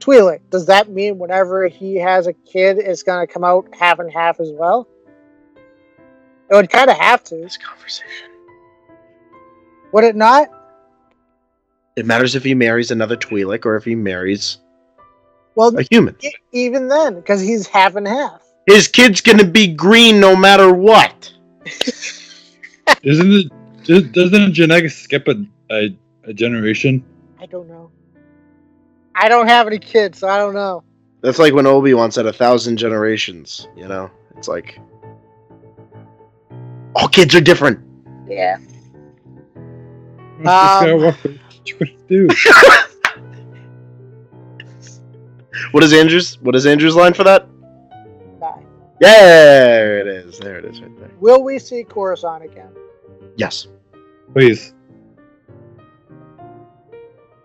D: Twi'lek, does that mean whenever he has a kid, it's gonna come out half and half as well? It would kind of have to,
E: This conversation.
D: would it not?
E: It matters if he marries another Twi'lek or if he marries
D: Well,
E: a human.
D: e- even then, because he's half and half.
E: His kid's gonna be green no matter what.
F: Isn't it? does- Doesn't genetics skip a, a, a generation?
D: I don't know. I don't have any kids, so I don't know.
E: That's like when Obi Wan said a thousand generations. You know, it's like all kids are different.
D: Yeah.
F: Mr.
D: Um,
F: what you gonna do?
E: What is Andrew's? What is Andrew's line for that?
D: Die.
E: Yeah, there it is. There it is, right there.
D: Will we see Coruscant again?
E: Yes.
F: Please.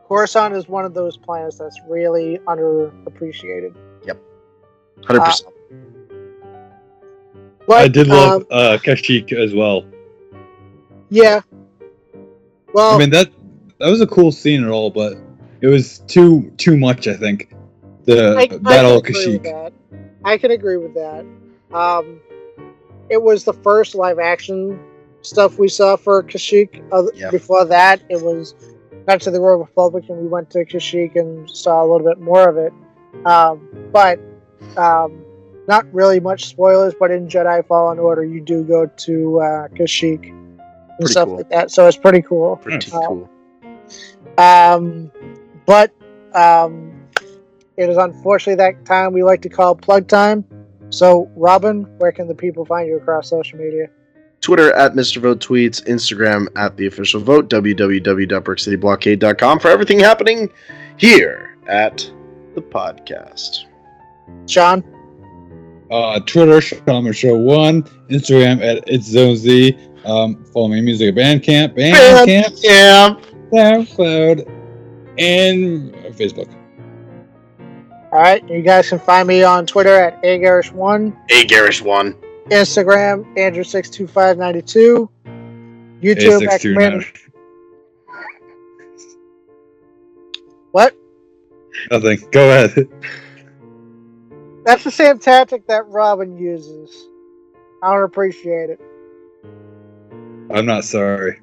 D: Coruscant is one of those planets that's really underappreciated. Yep.
E: Hundred percent.
D: But,
F: I did love
D: um,
F: uh, Kashyyyk as well.
D: yeah. Well,
F: I mean that that was a cool scene and all, but it was too too much. I think the
D: I, I
F: Battle
D: can with
F: Kashyyyk.
D: that. I can agree with that. Um, it was the first live action stuff we saw for Kashyyyk. Other,
E: Yeah.
D: Before that, it was Knights of the Old Republic, and we went to Kashyyyk and saw a little bit more of it. Um, but um, not really much spoilers. But in Jedi Fallen Order, you do go to uh, Kashyyyk and
E: Pretty
D: stuff
E: cool.
D: like that. So it's pretty cool.
E: Pretty
D: Uh,
E: cool.
D: Um, but um, it is unfortunately that time we like to call plug time. So, Robin, where can the people find you across social media?
E: Twitter at Mr. Vote Tweets, Instagram at the official vote, www.brickcityblockade.com for everything happening here at the podcast.
D: Sean,
F: Uh, Twitter, Shaman Show One, Instagram at It's Zone Z. Um, follow my music at Bandcamp, Bandcamp,
E: Yeah.
F: SoundCloud, and Facebook.
D: All right, you guys can find me on Twitter at agarish1,
E: A garish one.
D: Instagram Andrew62592, YouTube at
F: A629.
D: Commander, What?
F: Nothing. Go ahead.
D: That's the same tactic that Robin uses. I don't appreciate it.
F: I'm not sorry.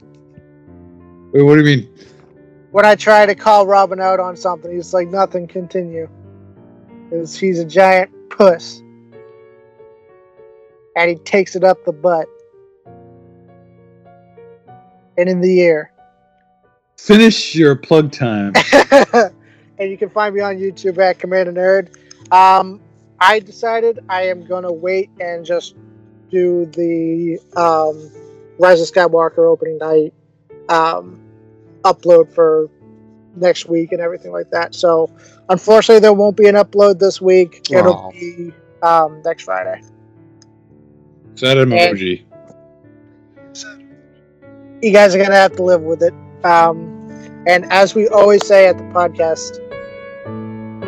F: Wait, what do you mean?
D: When I try to call Robin out on something, he's like, nothing, continue. He's a giant puss. And he takes it up the butt. And in the ear.
F: Finish your plug time.
D: and you can find me on YouTube at Commander Nerd. Um, I decided I am gonna wait and just do the um, Rise of Skywalker opening night um, upload for next week and everything like that. So unfortunately, there won't be an upload this week. It'll
E: Aw.
D: be um, next Friday.
F: Sad emoji.
D: You guys are gonna have to live with it. Um, and as we always say at the podcast,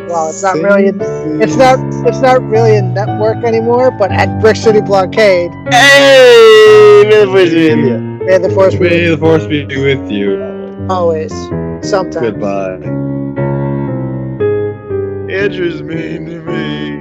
D: well, it's not really. A, it's not. It's not really a network anymore. But at Brick City Blockade,
E: Hey, may the force be with you.
D: may the force be with
F: May
D: you
F: the force be with you.
D: always. Sometimes.
F: Goodbye.
E: Mean to me.